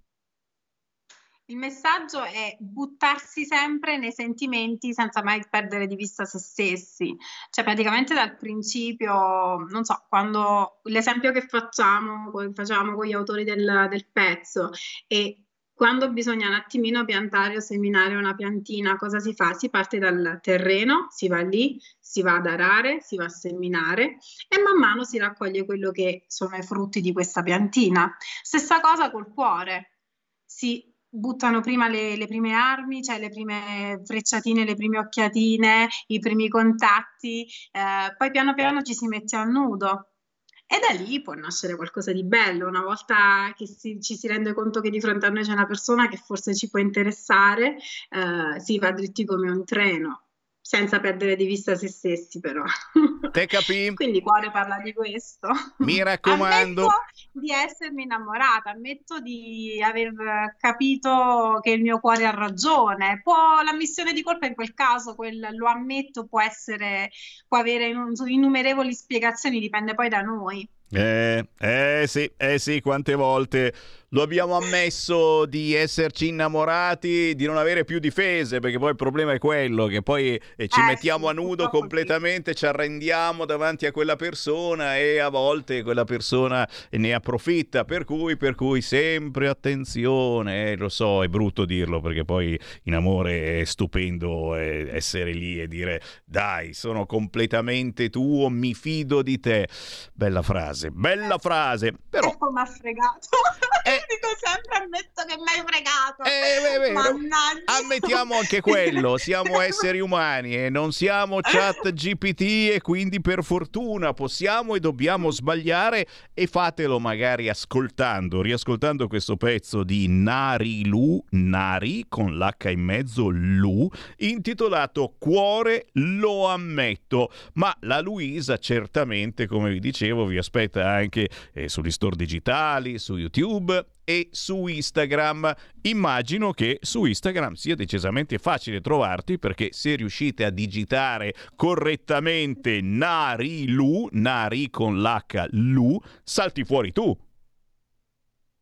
Il messaggio è buttarsi sempre nei sentimenti senza mai perdere di vista se stessi. Cioè, praticamente dal principio, non so, quando l'esempio che facciamo, facciamo con gli autori del, del pezzo, e quando bisogna un attimino piantare o seminare una piantina, cosa si fa? Si parte dal terreno, si va lì, si va ad arare, si va a seminare e man mano si raccoglie quello che sono i frutti di questa piantina. Stessa cosa col cuore. Si buttano prima le, le, prime armi, cioè le prime frecciatine, le prime occhiatine, i primi contatti, eh, poi piano piano ci si mette a nudo. E da lì può nascere qualcosa di bello, una volta che si, ci si rende conto che di fronte a noi c'è una persona che forse ci può interessare, eh, si va dritti come un treno senza perdere di vista se stessi però. Te capì? Quindi cuore parla di questo. Mi raccomando. Ammetto di essermi innamorata, ammetto di aver capito che il mio cuore ha ragione. Può, l'ammissione di colpa in quel caso, quel, lo ammetto, può essere, può avere innumerevoli spiegazioni, dipende poi da noi. Eh, eh sì, eh sì, quante volte lo abbiamo ammesso di esserci innamorati, di non avere più difese, perché poi il problema è quello, che poi eh, ci eh, mettiamo a nudo completamente, sì. ci arrendiamo davanti a quella persona e a volte quella persona ne approfitta, per cui, per cui sempre attenzione, eh, lo so, è brutto dirlo, perché poi in amore è stupendo eh, essere lì e dire dai, sono completamente tuo, mi fido di te. Bella frase, bella frase, però... Ecco, mi ha fregato. Dico sempre ammetto che mi hai fregato. Eh, Mannaggia. Ammettiamo anche quello, siamo esseri umani e non siamo chat GPT e quindi per fortuna possiamo e dobbiamo sbagliare e fatelo magari ascoltando, riascoltando questo pezzo di Nari Lu, Nari con l'H in mezzo, Lu, intitolato Cuore lo ammetto, ma la Luisa certamente, come vi dicevo, vi aspetta anche eh, sugli store digitali, su YouTube e su Instagram. Immagino che su Instagram sia decisamente facile trovarti perché se riuscite a digitare correttamente Narilu, Nari con l'H Lu, salti fuori tu.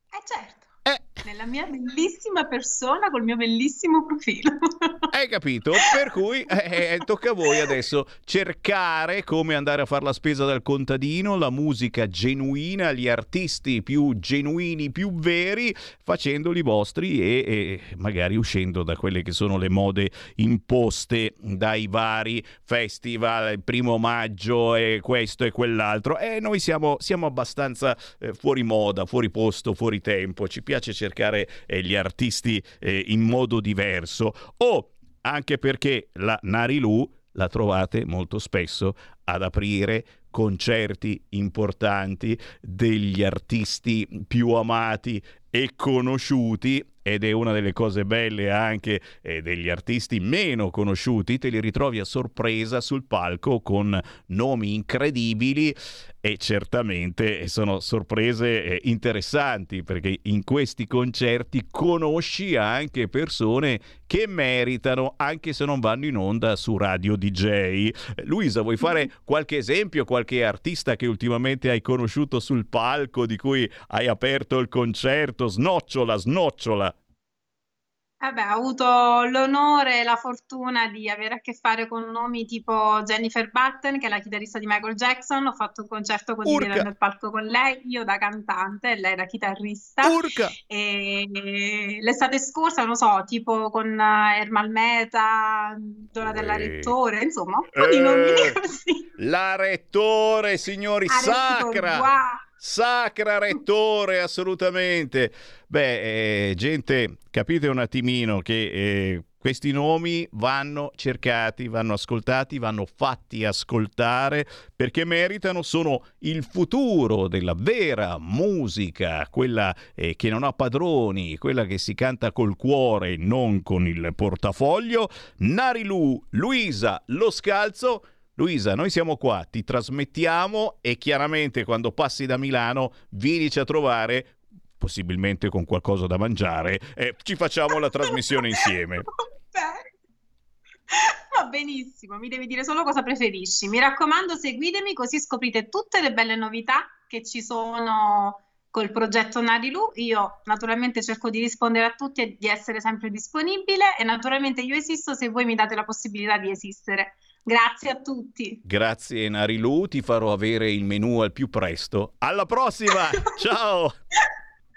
Eh certo. Eh. Nella mia bellissima persona col mio bellissimo profilo. Hai capito? Per cui eh, eh, tocca a voi adesso cercare come andare a fare la spesa dal contadino, la musica genuina, gli artisti più genuini, più veri, facendoli vostri e, e magari uscendo da quelle che sono le mode imposte dai vari festival, il primo maggio e questo e quell'altro. E noi siamo, siamo abbastanza eh, fuori moda, fuori posto, fuori tempo. Ci piace cercare eh, gli artisti eh, in modo diverso. O anche perché la Narilu la trovate molto spesso ad aprire concerti importanti degli artisti più amati e conosciuti ed è una delle cose belle anche eh, degli artisti meno conosciuti, te li ritrovi a sorpresa sul palco con nomi incredibili e certamente sono sorprese eh, interessanti perché in questi concerti conosci anche persone che meritano anche se non vanno in onda su Radio DJ. Luisa, vuoi fare qualche esempio, qualche artista che ultimamente hai conosciuto sul palco di cui hai aperto il concerto? Snocciola, snocciola. Vabbè, ho avuto l'onore e la fortuna di avere a che fare con nomi tipo Jennifer Button, che è la chitarrista di Michael Jackson. Ho fatto un concerto condividendo il palco con lei, io da cantante e lei da chitarrista. Urca. E l'estate scorsa, non so, tipo con Ermal Meta, Donatella Eh. Rettore, insomma, un po' di nomi Eh, così. La rettore, signori, Adesso, sacra! wow. Sacra rettore, assolutamente. Beh, eh, gente, capite un attimino che eh, questi nomi vanno cercati, vanno ascoltati, vanno fatti ascoltare perché meritano, sono il futuro della vera musica, quella eh, che non ha padroni, quella che si canta col cuore, non con il portafoglio. Narilu, Luisa, Lo Scalzo. Luisa, noi siamo qua, ti trasmettiamo e chiaramente quando passi da Milano vienici a trovare, possibilmente con qualcosa da mangiare, e ci facciamo la trasmissione insieme. Va benissimo, mi devi dire solo cosa preferisci. Mi raccomando, seguitemi così scoprite tutte le belle novità che ci sono col progetto Narilu. Io naturalmente cerco di rispondere a tutti e di essere sempre disponibile e naturalmente io esisto se voi mi date la possibilità di esistere. Grazie a tutti. Grazie Narilu, ti farò avere il menù al più presto. Alla prossima! Ciao!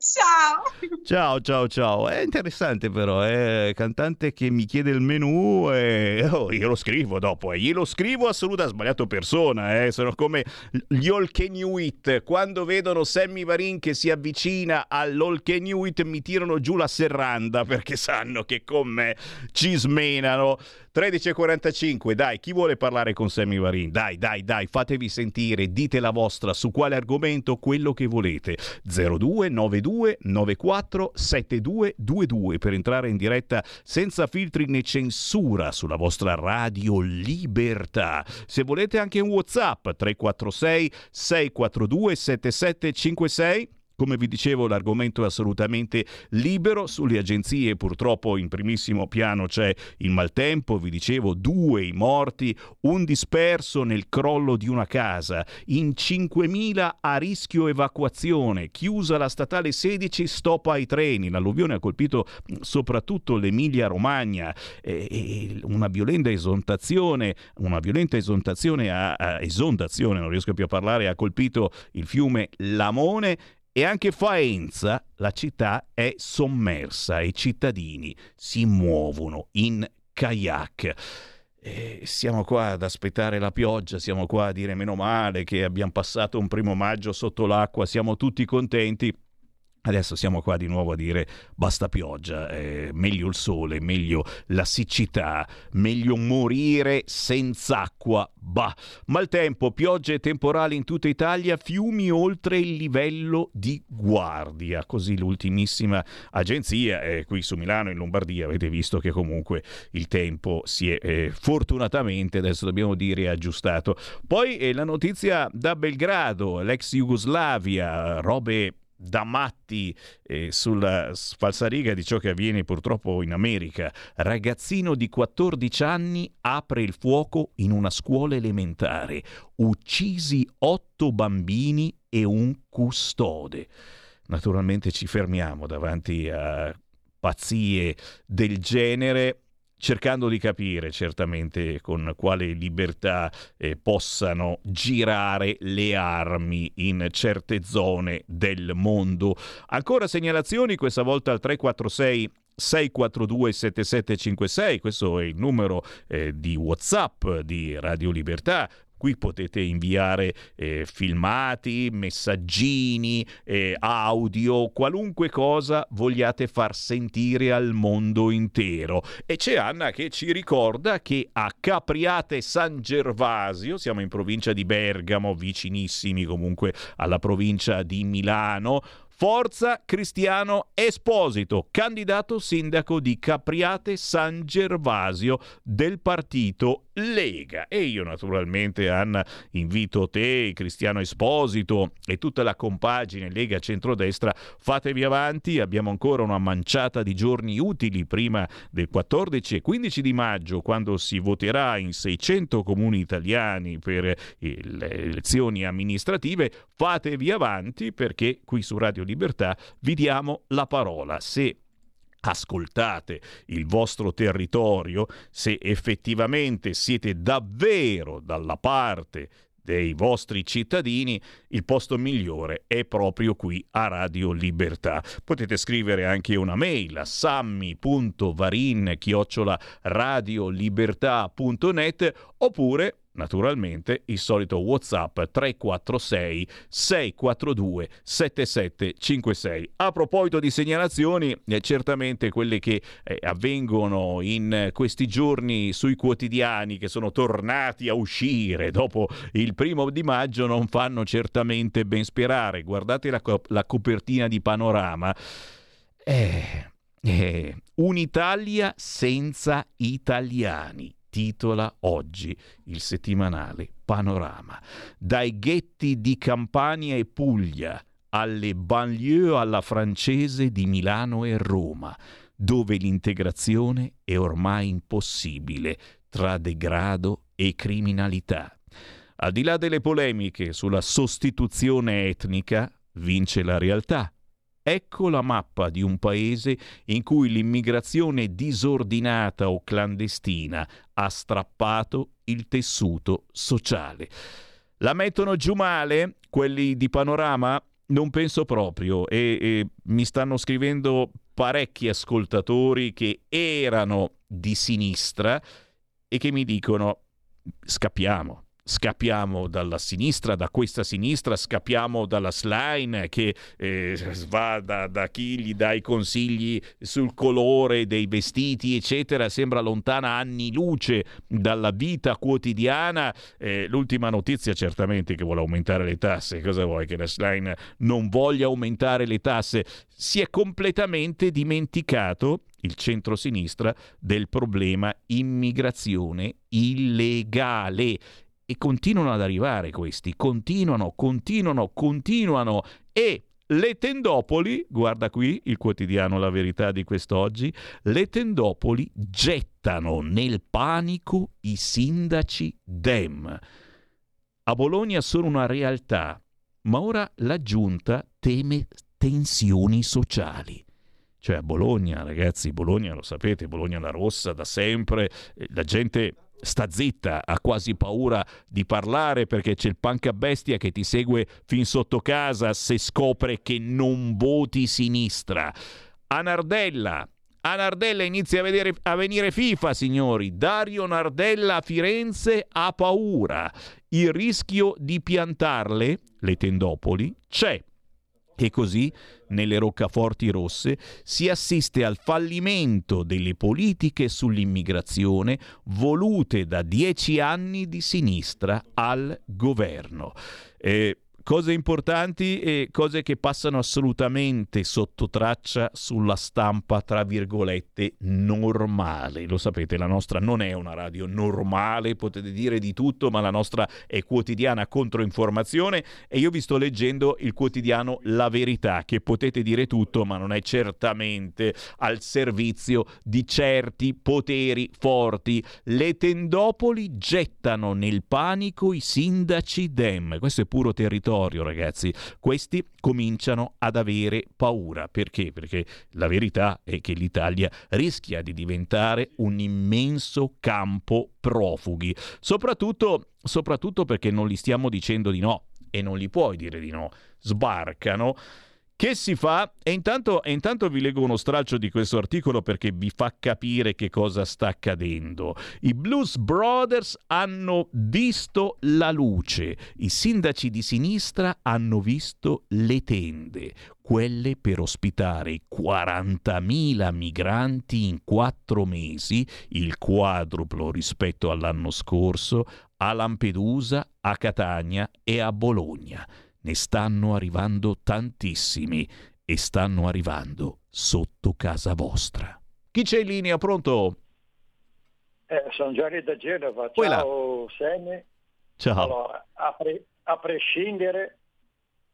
Ciao! Ciao, ciao, ciao. È interessante però, è cantante che mi chiede il menù e oh, io lo scrivo dopo, eh. glielo scrivo assoluta, sbagliato persona, eh. sono come gli All Eat. Quando vedono Sammy Varin che si avvicina all'All Eat mi tirano giù la serranda perché sanno che con me ci smenano. 13.45, dai, chi vuole parlare con Sammy Varin? Dai, dai, dai, fatevi sentire, dite la vostra, su quale argomento, quello che volete. 0292 94 7222 per entrare in diretta senza filtri né censura sulla vostra radio Libertà. Se volete anche un WhatsApp 346 642 7756 come vi dicevo, l'argomento è assolutamente libero. Sulle agenzie purtroppo in primissimo piano c'è il maltempo, vi dicevo, due i morti, un disperso nel crollo di una casa, in 5.000 a rischio evacuazione, chiusa la statale 16, stop ai treni. L'alluvione ha colpito soprattutto l'Emilia Romagna, e una violenta esondazione, una violenta esondazione, a, a, esondazione, non riesco più a parlare, ha colpito il fiume Lamone e anche Faenza, la città è sommersa e i cittadini si muovono in kayak. E siamo qua ad aspettare la pioggia, siamo qua a dire meno male che abbiamo passato un primo maggio sotto l'acqua, siamo tutti contenti. Adesso siamo qua di nuovo a dire basta pioggia, eh, meglio il sole, meglio la siccità, meglio morire senza acqua. Bah, maltempo, piogge temporali in tutta Italia, fiumi oltre il livello di guardia. Così l'ultimissima agenzia, eh, qui su Milano in Lombardia, avete visto che comunque il tempo si è eh, fortunatamente, adesso dobbiamo dire, aggiustato. Poi eh, la notizia da Belgrado, l'ex Jugoslavia, robe da matti eh, sulla falsariga di ciò che avviene purtroppo in America. Ragazzino di 14 anni apre il fuoco in una scuola elementare. Uccisi otto bambini e un custode. Naturalmente ci fermiamo davanti a pazzie del genere cercando di capire certamente con quale libertà eh, possano girare le armi in certe zone del mondo. Ancora segnalazioni, questa volta al 346 642 7756, questo è il numero eh, di WhatsApp di Radio Libertà. Qui potete inviare eh, filmati, messaggini, eh, audio, qualunque cosa vogliate far sentire al mondo intero. E c'è Anna che ci ricorda che a Capriate San Gervasio, siamo in provincia di Bergamo, vicinissimi comunque alla provincia di Milano, Forza Cristiano Esposito, candidato sindaco di Capriate San Gervasio del partito Lega. E io naturalmente, Anna, invito te, Cristiano Esposito e tutta la compagine Lega Centrodestra, fatevi avanti, abbiamo ancora una manciata di giorni utili prima del 14 e 15 di maggio, quando si voterà in 600 comuni italiani per le elezioni amministrative. Fatevi avanti perché qui su Radio Libertà vi diamo la parola. Se ascoltate il vostro territorio, se effettivamente siete davvero dalla parte dei vostri cittadini, il posto migliore è proprio qui a Radio Libertà. Potete scrivere anche una mail a sammi.varin-radiolibertà.net oppure naturalmente il solito WhatsApp 346 642 7756. A proposito di segnalazioni, eh, certamente quelle che eh, avvengono in questi giorni sui quotidiani che sono tornati a uscire dopo il primo di maggio non fanno certamente ben sperare. Guardate la, co- la copertina di Panorama. Eh, eh, un'Italia senza italiani titola oggi il settimanale Panorama. Dai ghetti di Campania e Puglia alle banlieue alla francese di Milano e Roma, dove l'integrazione è ormai impossibile. tra degrado e criminalità. Al di là delle polemiche sulla sostituzione etnica, vince la realtà. Ecco la mappa di un paese in cui l'immigrazione disordinata o clandestina ha strappato il tessuto sociale. La mettono giù male quelli di Panorama? Non penso proprio e, e mi stanno scrivendo parecchi ascoltatori che erano di sinistra e che mi dicono scappiamo, scappiamo dalla sinistra, da questa sinistra, scappiamo dalla slime che eh, va da, da, chi gli dà i consigli sul colore dei vestiti, eccetera, sembra lontana anni luce dalla vita quotidiana. Eh, l'ultima notizia certamente che vuole aumentare le tasse, cosa vuoi che la slime non voglia aumentare le tasse? Si è completamente dimenticato il centro-sinistra del problema immigrazione illegale e continuano ad arrivare questi, continuano, continuano, continuano e le tendopoli, guarda qui il quotidiano La Verità di quest'oggi, le tendopoli gettano nel panico i sindaci Dem. A Bologna sono una realtà, ma ora la giunta teme tensioni sociali. Cioè a Bologna, ragazzi, Bologna lo sapete, Bologna la rossa da sempre, eh, la gente sta zitta, ha quasi paura di parlare perché c'è il panca bestia che ti segue fin sotto casa se scopre che non voti sinistra. A Nardella, a Nardella inizia a, vedere, a venire FIFA, signori. Dario Nardella a Firenze ha paura. Il rischio di piantarle, le tendopoli, c'è. E così, nelle roccaforti rosse, si assiste al fallimento delle politiche sull'immigrazione volute da dieci anni di sinistra al governo. Eh, cose importanti e cose che passano assolutamente sotto traccia sulla stampa, tra virgolette, normale. Lo sapete, la nostra non è una radio normale, potete dire di tutto, ma la nostra è quotidiana controinformazione e io vi sto leggendo il quotidiano La Verità, che potete dire tutto, ma non è certamente al servizio di certi poteri forti. Le tendopoli gettano nel panico i sindaci Dem. Questo è puro territorio territorio, ragazzi. Questi cominciano ad avere paura. Perché? Perché la verità è che l'Italia rischia di diventare un immenso campo profughi, soprattutto, soprattutto perché non gli stiamo dicendo di no e non gli puoi dire di no. Sbarcano che si fa? E intanto, e intanto, vi leggo uno stralcio di questo articolo perché vi fa capire che cosa sta accadendo. I Blues Brothers hanno visto la luce, i sindaci di sinistra hanno visto le tende, quelle per ospitare 40.000 migranti in quattro mesi, il quadruplo rispetto all'anno scorso, a Lampedusa, a Catania e a Bologna. Ne stanno arrivando tantissimi e stanno arrivando sotto casa vostra. Chi c'è in linea? Pronto? Eh, sono Gianni da Genova. Ciao Semi. Ciao. Allora, a, pre- a prescindere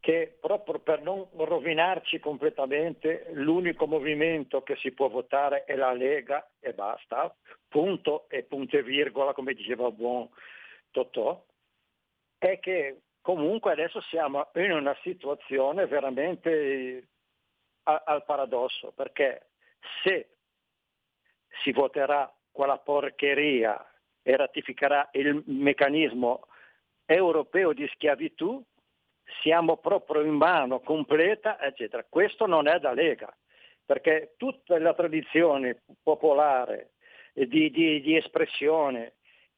che proprio per non rovinarci completamente l'unico movimento che si può votare è la Lega e basta, punto e punto e virgola come diceva buon Totò, è che comunque adesso siamo in una situazione veramente a, al paradosso, perché se si voterà quella porcheria e ratificherà il meccanismo europeo di schiavitù, siamo proprio in mano completa, eccetera. Questo non è da Lega, perché tutta la tradizione popolare di, di, di espressione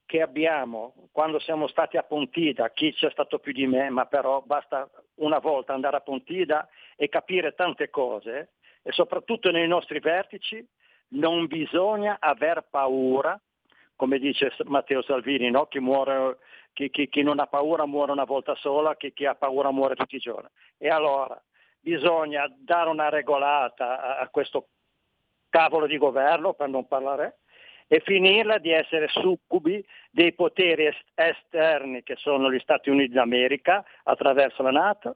che abbiamo quando siamo stati a Pontida, chi c'è stato più di me, ma però basta una volta andare a Pontida e capire tante cose e soprattutto nei nostri vertici non bisogna aver paura, come dice Matteo Salvini, no? chi, muore, chi, chi, chi, non ha paura muore una volta sola, chi, ha paura muore tutti i giorni. E allora bisogna dare una regolata a, a questo cavolo di governo, per non parlare, e finirla di essere succubi dei poteri esterni che sono gli Stati Uniti d'America attraverso la Nato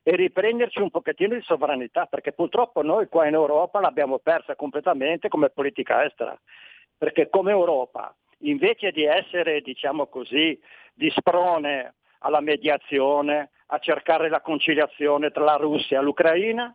e riprenderci un pochettino di sovranità, perché purtroppo noi qua in Europa l'abbiamo persa completamente come politica estera, perché come Europa invece di essere, diciamo così, di sprone alla mediazione, a cercare la conciliazione tra la Russia e l'Ucraina,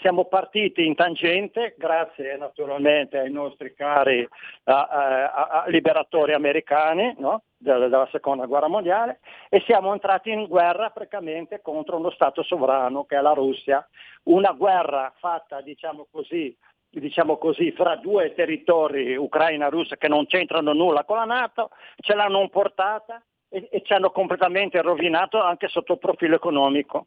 siamo partiti in tangente, grazie naturalmente ai nostri cari uh, uh, liberatori americani no? della, della, seconda guerra mondiale e siamo entrati in guerra praticamente contro uno Stato sovrano che è la Russia, una guerra fatta diciamo così, diciamo così fra due territori, Ucraina e Russia, che non c'entrano nulla con la Nato, ce l'hanno portata e, e ci hanno completamente rovinato anche sotto il profilo economico.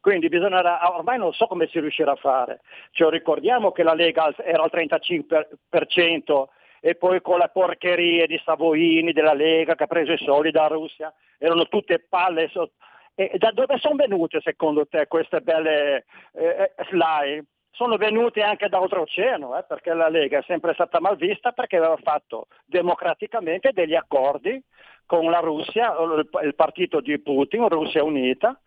Quindi bisognerà, ormai non so come si riuscirà a fare. Cioè, ricordiamo che la Lega era al 35% e poi con le porcherie di Savoini, della Lega che ha preso i soldi dalla Russia, erano tutte palle. So- e da dove sono venute secondo te queste belle eh, slide? Sono venute anche da oltreoceano, eh, perché la Lega è sempre stata mal vista perché aveva fatto democraticamente degli accordi con la Russia, il partito di Putin, Russia Unita,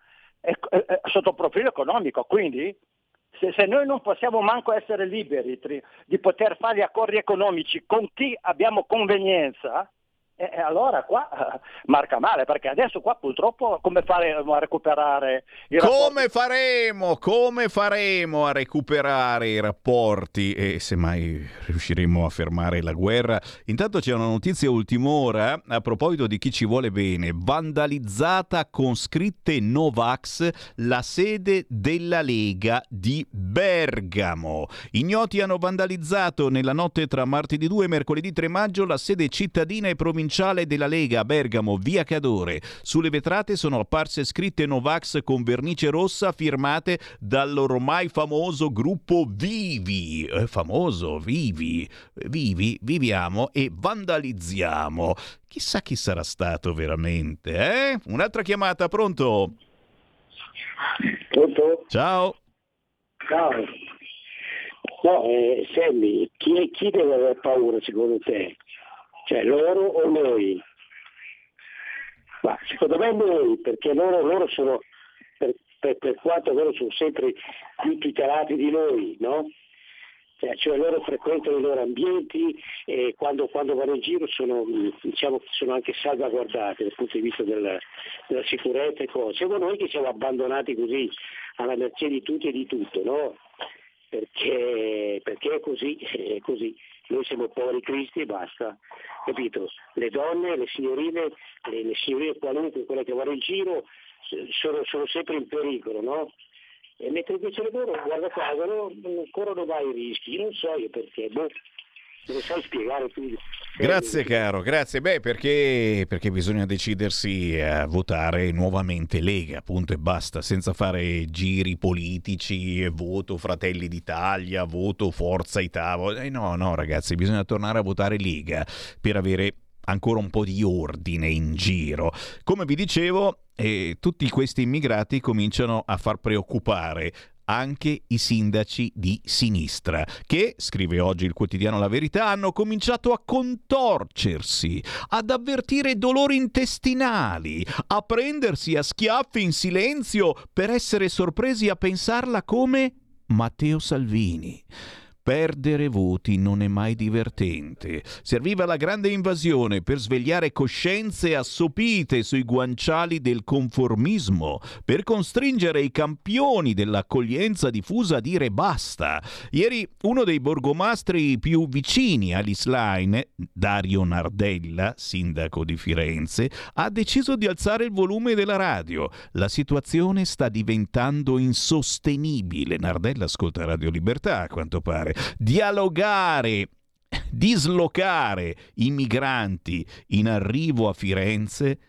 sotto profilo economico. Quindi se, se, noi non possiamo manco essere liberi tri, di poter fare accordi economici con chi abbiamo convenienza, e, allora qua eh, marca male, perché adesso qua purtroppo come faremo a recuperare i rapporti? Come faremo? Come faremo a recuperare i rapporti e se mai riusciremo a fermare la guerra? Intanto c'è una notizia ultim'ora a proposito di chi ci vuole bene. Vandalizzata con scritte Novax la sede della Lega di Bergamo. Ignoti hanno vandalizzato nella notte tra martedì 2 e mercoledì 3 maggio la sede cittadina e provinciale provinciale della Lega a Bergamo, via Cadore. Sulle vetrate sono apparse scritte Novax con vernice rossa firmate dall'ormai famoso gruppo Vivi. Eh, famoso, Vivi. Vivi, viviamo e vandalizziamo. Chissà chi sarà stato veramente, eh? Un'altra chiamata, pronto? Pronto? Ciao. Ciao. No, eh, Sammy, chi, chi deve avere paura secondo te? Cioè loro o noi? Ma secondo me noi, perché loro, loro sono, per, per, per, quanto loro sono sempre più tutelati di noi, no? Cioè, cioè loro frequentano i loro ambienti e quando, quando vanno in giro sono, diciamo, sono, anche salvaguardati dal punto di vista della, della sicurezza e cose. Siamo noi che siamo abbandonati così alla mercé di tutti e di tutto, no? Perché, perché è così, è così noi siamo poveri cristi e basta, capito? Le donne, le signorine, le, le signorine qualunque, quelle che vanno in giro, sono, sono sempre in pericolo, no? E mentre invece loro, guarda caso, no, corrono vari rischi, io non so io perché, boh, me lo sai spiegare tu. Grazie caro, grazie. Beh, perché, perché bisogna decidersi a votare nuovamente Lega, punto e basta, senza fare giri politici, voto Fratelli d'Italia, voto Forza Italia. Eh, no, no ragazzi, bisogna tornare a votare Lega per avere ancora un po' di ordine in giro. Come vi dicevo, eh, tutti questi immigrati cominciano a far preoccupare anche i sindaci di sinistra, che, scrive oggi il quotidiano La Verità, hanno cominciato a contorcersi, ad avvertire dolori intestinali, a prendersi a schiaffi in silenzio per essere sorpresi a pensarla come Matteo Salvini. Perdere voti non è mai divertente. Serviva la grande invasione per svegliare coscienze assopite sui guanciali del conformismo, per costringere i campioni dell'accoglienza diffusa a dire basta. Ieri uno dei borgomastri più vicini Alice Line, Dario Nardella, sindaco di Firenze, ha deciso di alzare il volume della radio. La situazione sta diventando insostenibile. Nardella ascolta Radio Libertà, a quanto pare dialogare, dislocare i migranti in arrivo a Firenze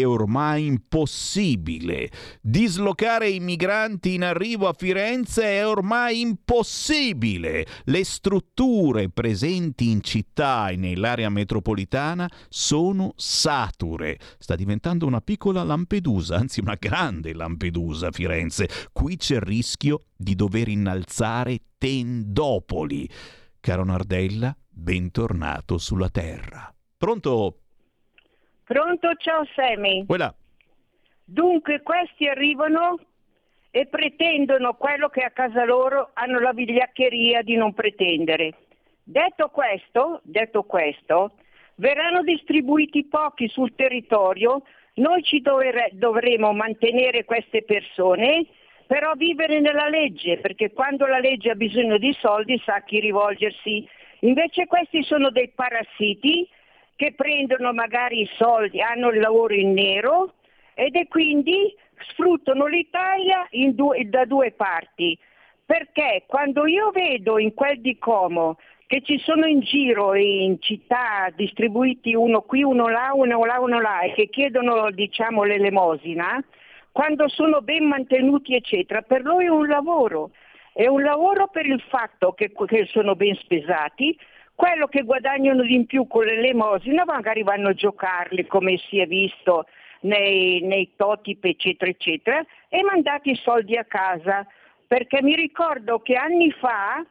è ormai impossibile. Dislocare i migranti in arrivo a Firenze è ormai impossibile. Le strutture presenti in città e nell'area metropolitana sono sature. Sta diventando una piccola Lampedusa, anzi una grande Lampedusa Firenze. Qui c'è il rischio di dover innalzare tendopoli. Caro Nardella, bentornato sulla terra. Pronto? Pronto, ciao Semi. Quella. Dunque questi arrivano e pretendono quello che a casa loro hanno la vigliaccheria di non pretendere. Detto questo, detto questo, verranno distribuiti pochi sul territorio, noi ci dovere- dovremo mantenere queste persone, però vivere nella legge, perché quando la legge ha bisogno di soldi sa a chi rivolgersi. Invece questi sono dei parassiti che prendono magari i soldi, hanno il lavoro in nero ed e quindi sfruttano l'Italia due- da due parti. Perché quando io vedo in quel di Como che ci sono in giro in città distribuiti uno qui, uno là, uno là, uno là e che chiedono diciamo l'elemosina, quando sono ben mantenuti eccetera, per loro è un lavoro. È un lavoro per il fatto che, che sono ben spesati, quello che guadagnano di in più con l'elemosina magari vanno a giocarli come si è visto nei, nei Totip eccetera eccetera e mandati i soldi a casa. Perché mi ricordo che anni fa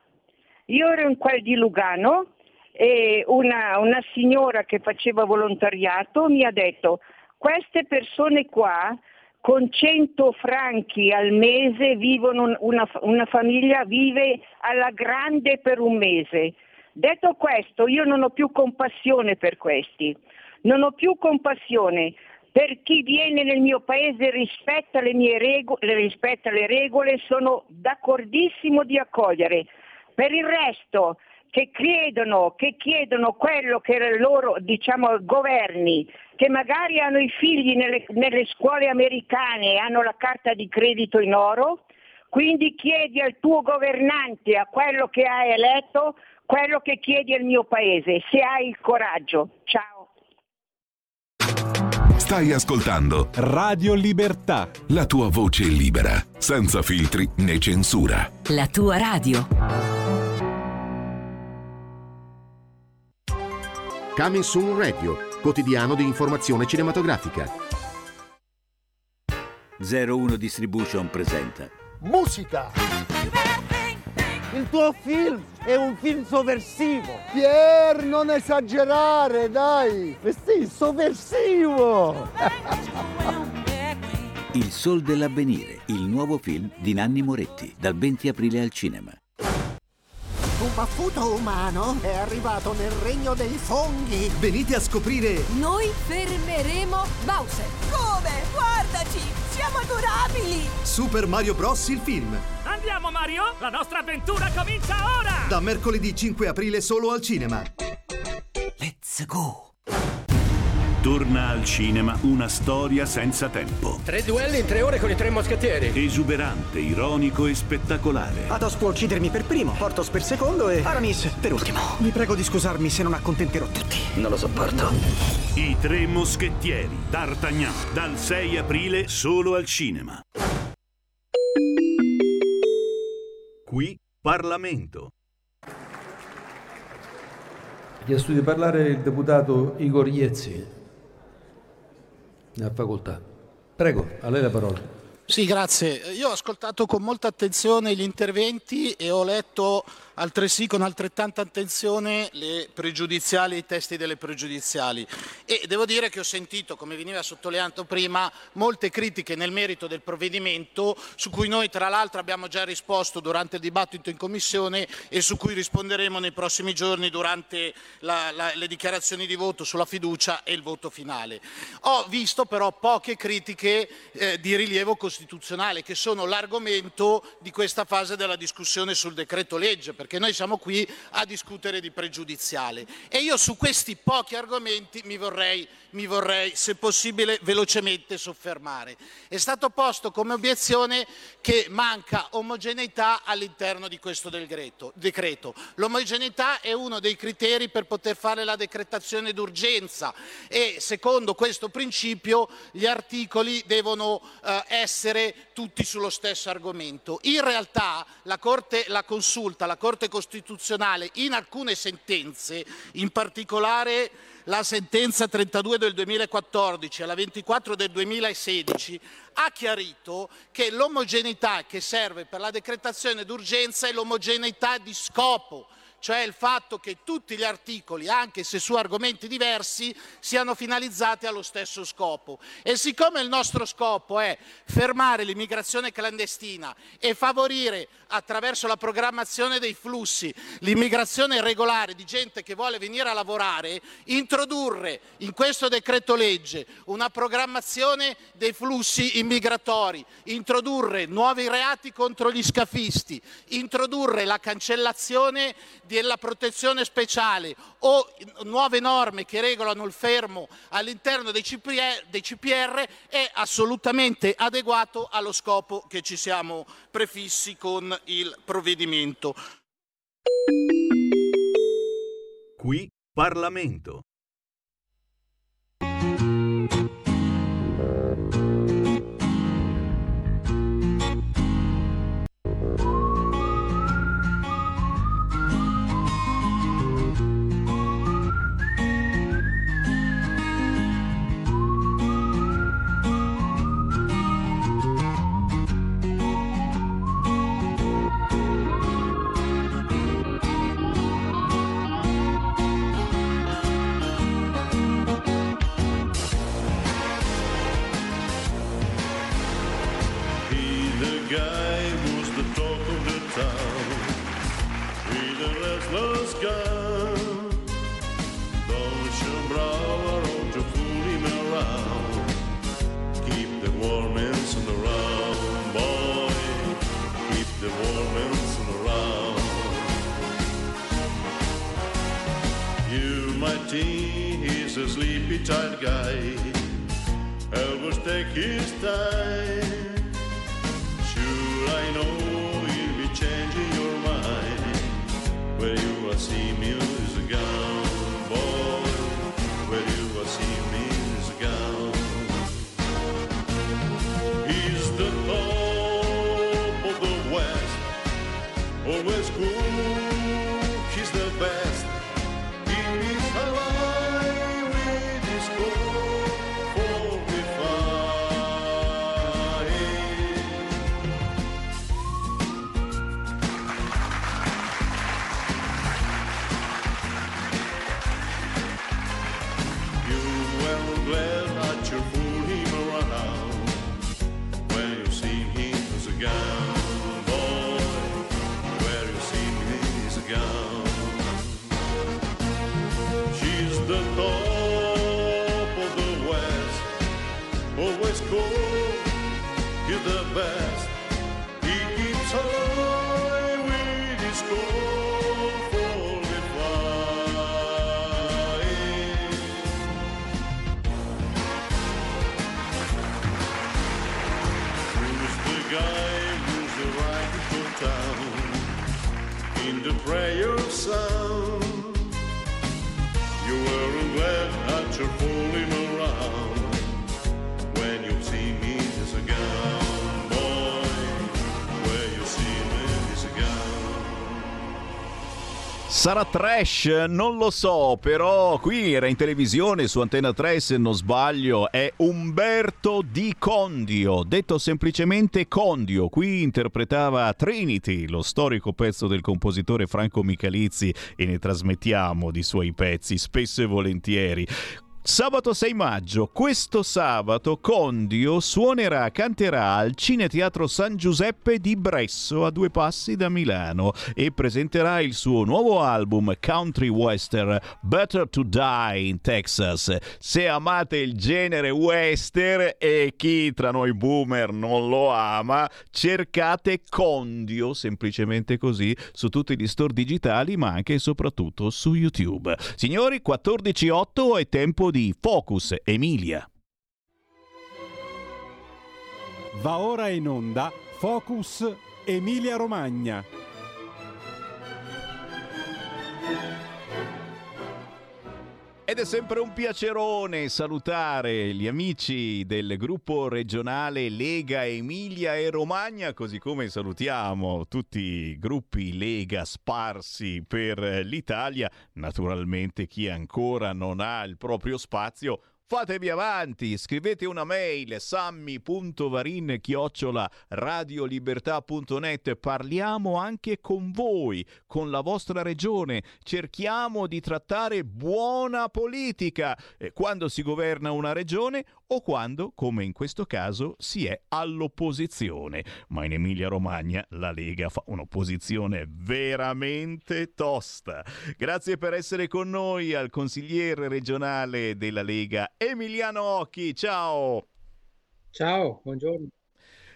io ero in quel di Lugano e una, una signora che faceva volontariato mi ha detto queste persone qua con 100 franchi al mese vivono, una, una famiglia vive alla grande per un mese. Detto questo, io non ho più compassione per questi, non ho più compassione per chi viene nel mio paese rispetta le mie regole, rispetta le regole, sono d'accordissimo di accogliere. Per il resto, che chiedono, che chiedono quello che loro diciamo, governi, che magari hanno i figli nelle, nelle scuole americane e hanno la carta di credito in oro, quindi chiedi al tuo governante, a quello che hai eletto, quello che chiedi al mio paese, se hai il coraggio. Ciao. Stai ascoltando Radio Libertà. la tua voce libera, senza filtri né censura. La tua radio. Coming Soon Radio, quotidiano di informazione cinematografica. 01 Distribution presenta Musica! Il tuo film è un film sovversivo! Pier, non esagerare, dai! Sì, sovversivo! Il Sol dell'Avvenire, il nuovo film di Nanni Moretti, dal 20 aprile al cinema. Un baffuto umano è arrivato nel regno dei funghi. Venite a scoprire Noi fermeremo Bowser. Come? Guardaci! Siamo adorabili! Super Mario Bros. il film. Andiamo Mario, la nostra avventura comincia ora! Da mercoledì 5 aprile solo al cinema. Let's go! Torna al cinema una storia senza tempo. Tre duelli in tre ore con i tre moschettieri. Esuberante, ironico e spettacolare. Athos può uccidermi per primo, Portos per secondo e Aramis per ultimo. Vi prego di scusarmi se non accontenterò tutti. Non lo sopporto. I tre moschettieri. D'Artagnan. Dal 6 aprile solo al cinema. Qui Parlamento. Ha chiesto di parlare il deputato Igor Iezzi. Ne ha facoltà. Prego, a lei la parola. Sì, grazie. Io ho ascoltato con molta attenzione gli interventi e ho letto altresì con altrettanta attenzione le pregiudiziali, i testi delle pregiudiziali e devo dire che ho sentito, come veniva sottolineato prima, molte critiche nel merito del provvedimento su cui noi tra l'altro abbiamo già risposto durante il dibattito in commissione e su cui risponderemo nei prossimi giorni durante la- la- le dichiarazioni di voto sulla fiducia e il voto finale. Ho visto però poche critiche eh, di rilievo costituzionale che sono l'argomento di questa fase della discussione sul decreto legge perché noi siamo qui a discutere di pregiudiziale e io su questi pochi argomenti mi vorrei, mi vorrei se possibile velocemente soffermare. È stato posto come obiezione che manca omogeneità all'interno di questo decreto. L'omogeneità è uno dei criteri per poter fare la decretazione d'urgenza e secondo questo principio gli articoli devono eh, essere tutti sullo stesso argomento. In realtà la, Corte, la consulta, la Corte Costituzionale in alcune sentenze, in particolare la sentenza 32 del 2014 e la 24 del 2016, ha chiarito che l'omogeneità che serve per la decretazione d'urgenza è l'omogeneità di scopo, cioè il fatto che tutti gli articoli, anche se su argomenti diversi, siano finalizzati allo stesso scopo. E siccome il nostro scopo è fermare l'immigrazione clandestina e favorire attraverso la programmazione dei flussi l'immigrazione regolare di gente che vuole venire a lavorare, introdurre in questo decreto legge una programmazione dei flussi immigratori, introdurre nuovi reati contro gli scafisti, introdurre la cancellazione della protezione speciale o nuove norme che regolano il fermo all'interno dei CPR, dei CPR è assolutamente adeguato allo scopo che ci siamo prefissi con il provvedimento. Qui Parlamento. Tired guy. Always take his time. Sure, I know you'll be changing your mind where you will see music boy. Prayer sound? You weren't glad that you're fooling Sarà trash? Non lo so, però qui era in televisione su Antenna 3 se non sbaglio, è Umberto Di Condio, detto semplicemente Condio. Qui interpretava Trinity, lo storico pezzo del compositore Franco Michalizzi e ne trasmettiamo di suoi pezzi spesso e volentieri. Sabato 6 maggio, questo sabato Condio suonerà, canterà al Cineteatro San Giuseppe di Bresso a due passi da Milano e presenterà il suo nuovo album country western Better to Die in Texas. Se amate il genere western e chi tra noi boomer non lo ama, cercate Condio semplicemente così su tutti gli store digitali ma anche e soprattutto su YouTube. Signori, 14.08 è tempo di Focus Emilia. Va ora in onda Focus Emilia Romagna. Ed è sempre un piacerone salutare gli amici del gruppo regionale Lega Emilia e Romagna, così come salutiamo tutti i gruppi Lega sparsi per l'Italia. Naturalmente chi ancora non ha il proprio spazio fatevi avanti, scrivete una mail sammi.varin chiocciola radiolibertà.net, parliamo anche con voi, con la vostra regione, cerchiamo di trattare buona politica. Eh, quando si governa una regione o quando, come in questo caso, si è all'opposizione. Ma in Emilia Romagna la Lega fa un'opposizione veramente tosta. Grazie per essere con noi al consigliere regionale della Lega Emiliano Occhi. Ciao! Ciao, buongiorno.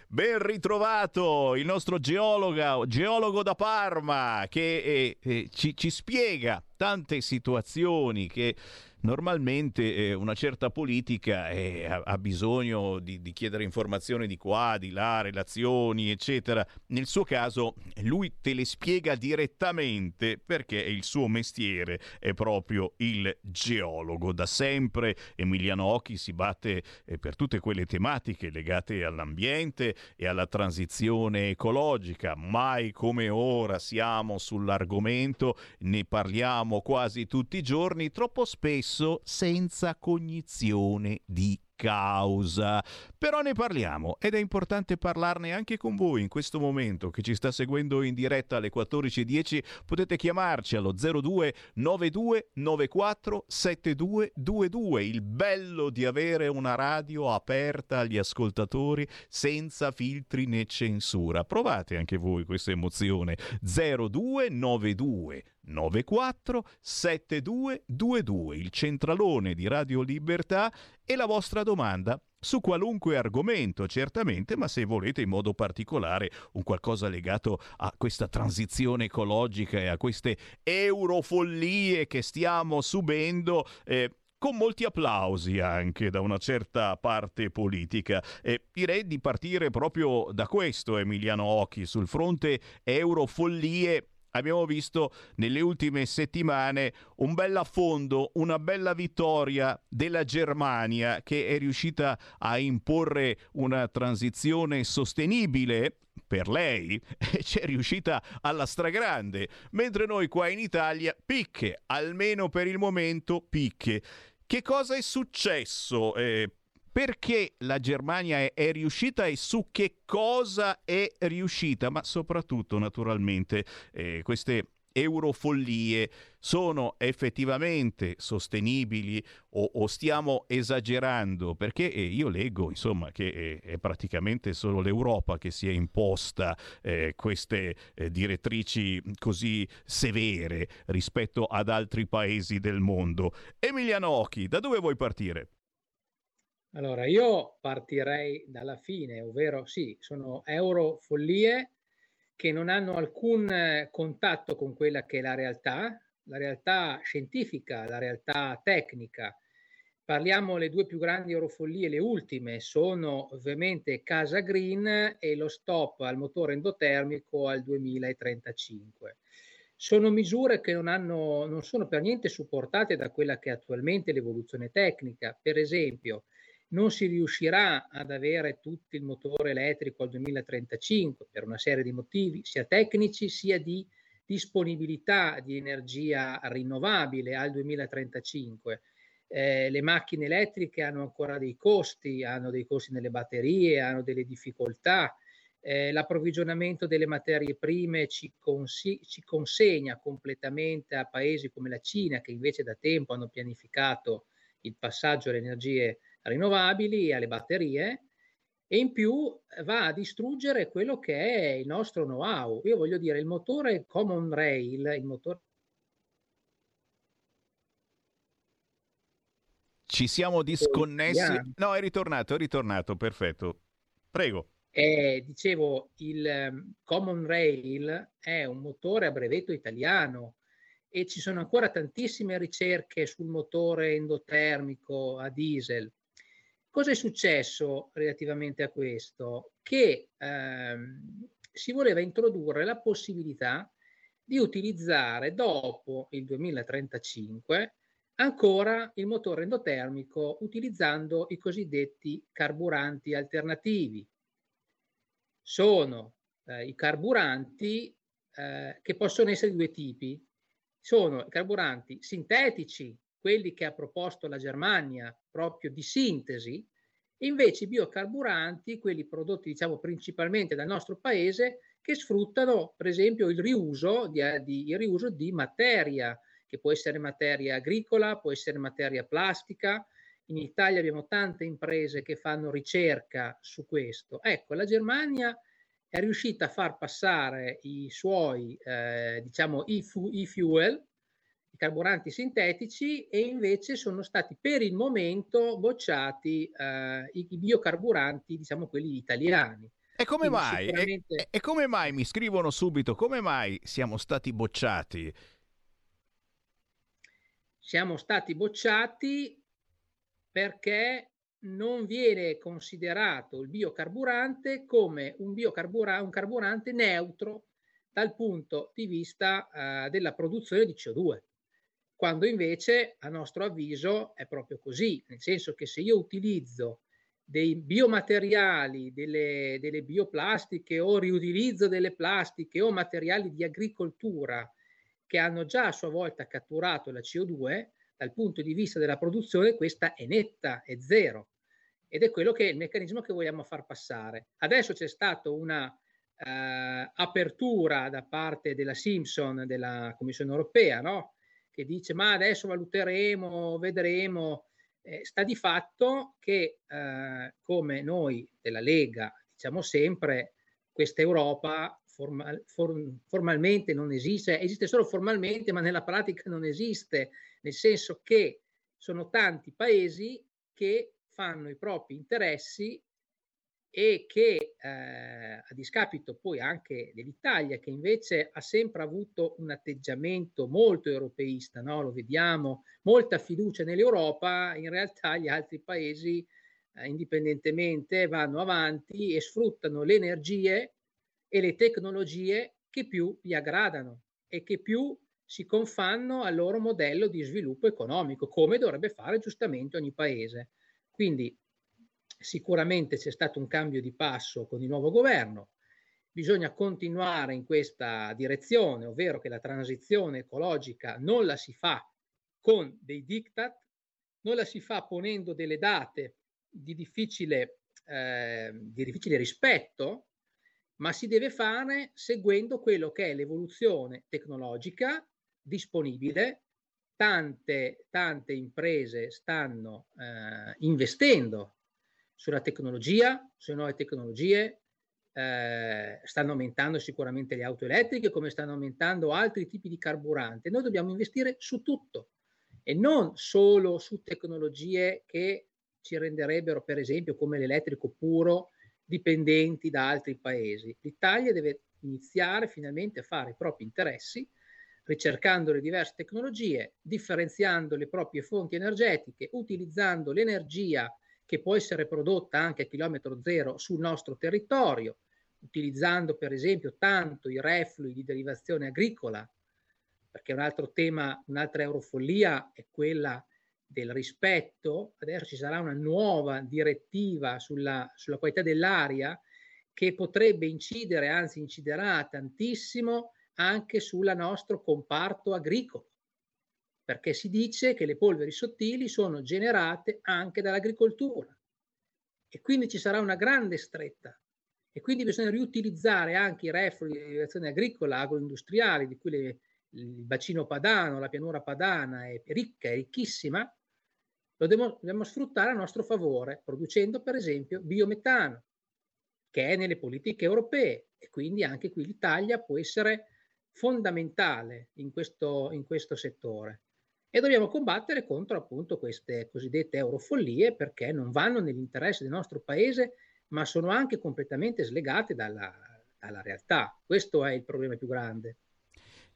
Ben ritrovato il nostro geologo, geologo da Parma che eh, eh, ci, ci spiega tante situazioni che normalmente eh, una certa politica eh, ha, bisogno di, di, chiedere informazioni di qua, di là, relazioni, eccetera. Nel suo caso lui te le spiega direttamente perché il suo mestiere è proprio il geologo. Da sempre Emiliano Occhi si batte eh, per tutte quelle tematiche legate all'ambiente e alla transizione ecologica. Mai come ora siamo sull'argomento, ne parliamo quasi tutti i giorni, troppo spesso spesso senza cognizione di causa. Però ne parliamo ed è importante parlarne anche con voi in questo momento che ci sta seguendo in diretta alle 14.10. Potete chiamarci allo 02 92 94 7222. Il bello di avere una radio aperta agli ascoltatori senza filtri né censura. Provate anche voi questa emozione. 02 92 94 7222, il centralone di Radio Libertà e la vostra domanda su qualunque argomento, certamente, ma se volete in modo particolare un qualcosa legato a questa transizione ecologica e a queste eurofollie che stiamo subendo, eh, con molti applausi anche da una certa parte politica. E direi di partire proprio da questo, Emiliano Occhi, sul fronte eurofollie abbiamo visto nelle ultime settimane un bel affondo, una bella vittoria della Germania che è riuscita a imporre una transizione sostenibile per lei c'è riuscita alla stragrande, mentre noi qua in Italia picche, almeno per il momento picche. Che cosa è successo? Eh, perché la Germania è, è, riuscita e su che cosa è riuscita, ma soprattutto naturalmente eh, queste eurofollie sono effettivamente sostenibili o, o stiamo esagerando? Perché eh, io leggo insomma che eh, è praticamente solo l'Europa che si è imposta eh, queste eh, direttrici così severe rispetto ad altri paesi del mondo. Emiliano Occhi, da dove vuoi partire? Allora, io partirei dalla fine, ovvero sì, sono eurofollie che non hanno alcun eh, contatto con quella che è la realtà, la realtà scientifica, la realtà tecnica. Parliamo le due più grandi eurofollie, le ultime, sono ovviamente Casa Green e lo stop al motore endotermico al 2035. Sono misure che non, hanno, non sono per niente supportate da quella che è attualmente l'evoluzione tecnica. Per esempio, non si riuscirà ad avere tutto il motore elettrico al 2035 per una serie di motivi, sia tecnici sia di disponibilità di energia rinnovabile al 2035. Eh, le macchine elettriche hanno ancora dei costi, hanno dei costi nelle batterie, hanno delle difficoltà. Eh, l'approvvigionamento delle materie prime ci, consi- ci consegna completamente a paesi come la Cina, che invece da tempo hanno pianificato il passaggio alle energie rinnovabili alle batterie e in più va a distruggere quello che è il nostro know-how. Io voglio dire, il motore Common Rail, il motore Ci siamo disconnessi. No, è ritornato, è ritornato, perfetto. Prego. Eh, dicevo, il um, Common Rail è un motore a brevetto italiano e ci sono ancora tantissime ricerche sul motore endotermico a diesel Cosa è successo relativamente a questo? Che ehm, si voleva introdurre la possibilità di utilizzare dopo il 2035 ancora il motore endotermico utilizzando i cosiddetti carburanti alternativi. Sono eh, i carburanti eh, che possono essere di due tipi. Sono i carburanti sintetici, quelli che ha proposto la Germania proprio di sintesi, e invece i biocarburanti, quelli prodotti diciamo principalmente dal nostro paese, che sfruttano per esempio il riuso di, di, il riuso di materia, che può essere materia agricola, può essere materia plastica. In Italia abbiamo tante imprese che fanno ricerca su questo. Ecco, la Germania è riuscita a far passare i suoi, eh, diciamo, e-fuel, i carburanti sintetici, e invece sono stati per il momento bocciati eh, i, i biocarburanti, diciamo, quelli italiani. E come mai? Sicuramente... E, e, come mai mi scrivono subito? Come mai siamo stati bocciati? Siamo stati bocciati perché non viene considerato il biocarburante come un, biocarbura- un carburante neutro dal punto di vista uh, della produzione di CO2, quando invece a nostro avviso è proprio così, nel senso che se io utilizzo dei biomateriali, delle, delle bioplastiche o riutilizzo delle plastiche o materiali di agricoltura che hanno già a sua volta catturato la CO2, dal punto di vista della produzione questa è netta, è zero. Ed è quello che è il meccanismo che vogliamo far passare. Adesso c'è stata una eh, apertura da parte della Simpson, della Commissione europea, no? Che dice ma adesso valuteremo, vedremo. Eh, sta di fatto che, eh, come noi della Lega diciamo sempre, questa Europa formal, form, formalmente non esiste, esiste solo formalmente, ma nella pratica non esiste, nel senso che sono tanti paesi che fanno i propri interessi e che eh, a discapito poi anche dell'Italia, che invece ha sempre avuto un atteggiamento molto europeista, no? lo vediamo, molta fiducia nell'Europa, in realtà gli altri paesi eh, indipendentemente vanno avanti e sfruttano le energie e le tecnologie che più gli aggradano e che più si confanno al loro modello di sviluppo economico, come dovrebbe fare giustamente ogni paese. Quindi Sicuramente c'è stato un cambio di passo con il nuovo governo, bisogna continuare in questa direzione, ovvero che la transizione ecologica non la si fa con dei diktat, non la si fa ponendo delle date di difficile, eh, di difficile rispetto, ma si deve fare seguendo quello che è l'evoluzione tecnologica disponibile. Tante, tante imprese stanno eh, investendo sulla tecnologia, sulle nuove tecnologie, eh, stanno aumentando sicuramente le auto elettriche come stanno aumentando altri tipi di carburante. Noi dobbiamo investire su tutto e non solo su tecnologie che ci renderebbero, per esempio, come l'elettrico puro, dipendenti da altri paesi. L'Italia deve iniziare finalmente a fare i propri interessi, ricercando le diverse tecnologie, differenziando le proprie fonti energetiche, utilizzando l'energia che può essere prodotta anche a chilometro zero sul nostro territorio, utilizzando per esempio tanto i reflui di derivazione agricola, perché un altro tema, un'altra eurofollia è quella del rispetto. Adesso ci sarà una nuova direttiva sulla, sulla qualità dell'aria che potrebbe incidere, anzi inciderà tantissimo anche sul nostro comparto agricolo perché si dice che le polveri sottili sono generate anche dall'agricoltura. E quindi ci sarà una grande stretta. E quindi bisogna riutilizzare anche i reflui di derivazione agricola, agroindustriali, di cui le, il bacino padano, la pianura padana è ricca, è ricchissima, lo dobbiamo, dobbiamo sfruttare a nostro favore, producendo per esempio biometano, che è nelle politiche europee. E quindi anche qui l'Italia può essere fondamentale in questo, in questo settore e dobbiamo combattere contro appunto queste cosiddette eurofollie perché non vanno nell'interesse del nostro paese ma sono anche completamente slegate dalla, dalla realtà. Questo è il problema più grande.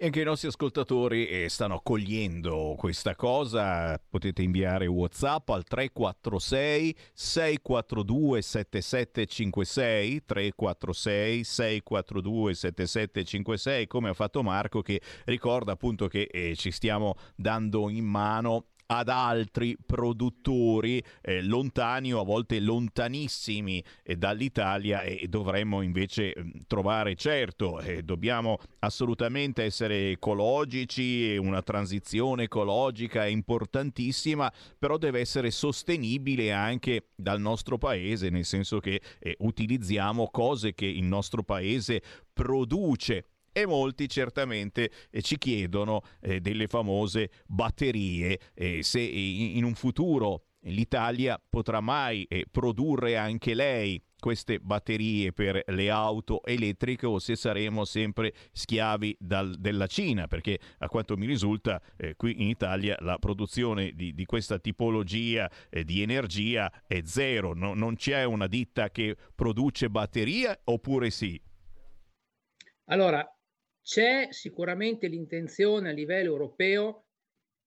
E anche i nostri ascoltatori eh, stanno cogliendo questa cosa. Potete inviare WhatsApp al 346 642 7756 346 642 7756 come ha fatto Marco che ricorda appunto che eh, ci stiamo dando in mano ad altri produttori eh, lontani o a volte lontanissimi eh, dall'Italia e dovremmo invece mm, trovare, certo, eh, dobbiamo assolutamente essere ecologici, una transizione ecologica è importantissima, però deve essere sostenibile anche dal nostro paese, nel senso che eh, utilizziamo cose che il nostro paese produce e molti certamente eh, ci chiedono eh, delle famose batterie, eh, se in, un futuro l'Italia potrà mai eh, produrre anche lei queste batterie per le auto elettriche o se saremo sempre schiavi dal, della Cina, perché a quanto mi risulta eh, qui in Italia la produzione di, di questa tipologia eh, di energia è zero, no, non c'è una ditta che produce batterie oppure sì? Allora, c'è sicuramente l'intenzione a livello europeo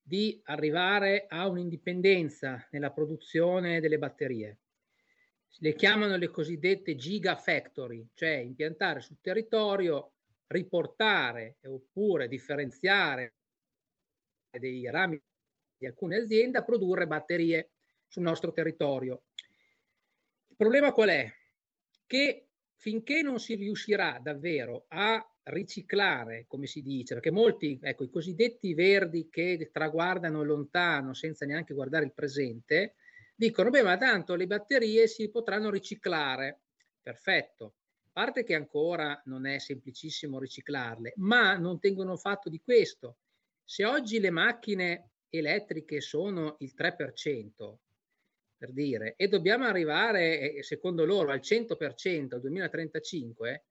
di arrivare a un'indipendenza nella produzione delle batterie. Le chiamano le cosiddette gigafactory, cioè impiantare sul territorio, riportare oppure differenziare dei rami di alcune aziende a produrre batterie sul nostro territorio. Il problema qual è? Che finché non si riuscirà davvero a riciclare, come si dice, perché molti, ecco, i cosiddetti verdi che traguardano lontano senza neanche guardare il presente, dicono, beh, ma tanto le batterie si potranno riciclare. Perfetto. A parte che ancora non è semplicissimo riciclarle, ma non tengono fatto di questo. Se oggi le macchine elettriche sono il 3%, per dire, e dobbiamo arrivare, eh, secondo loro, al 100% al 2035,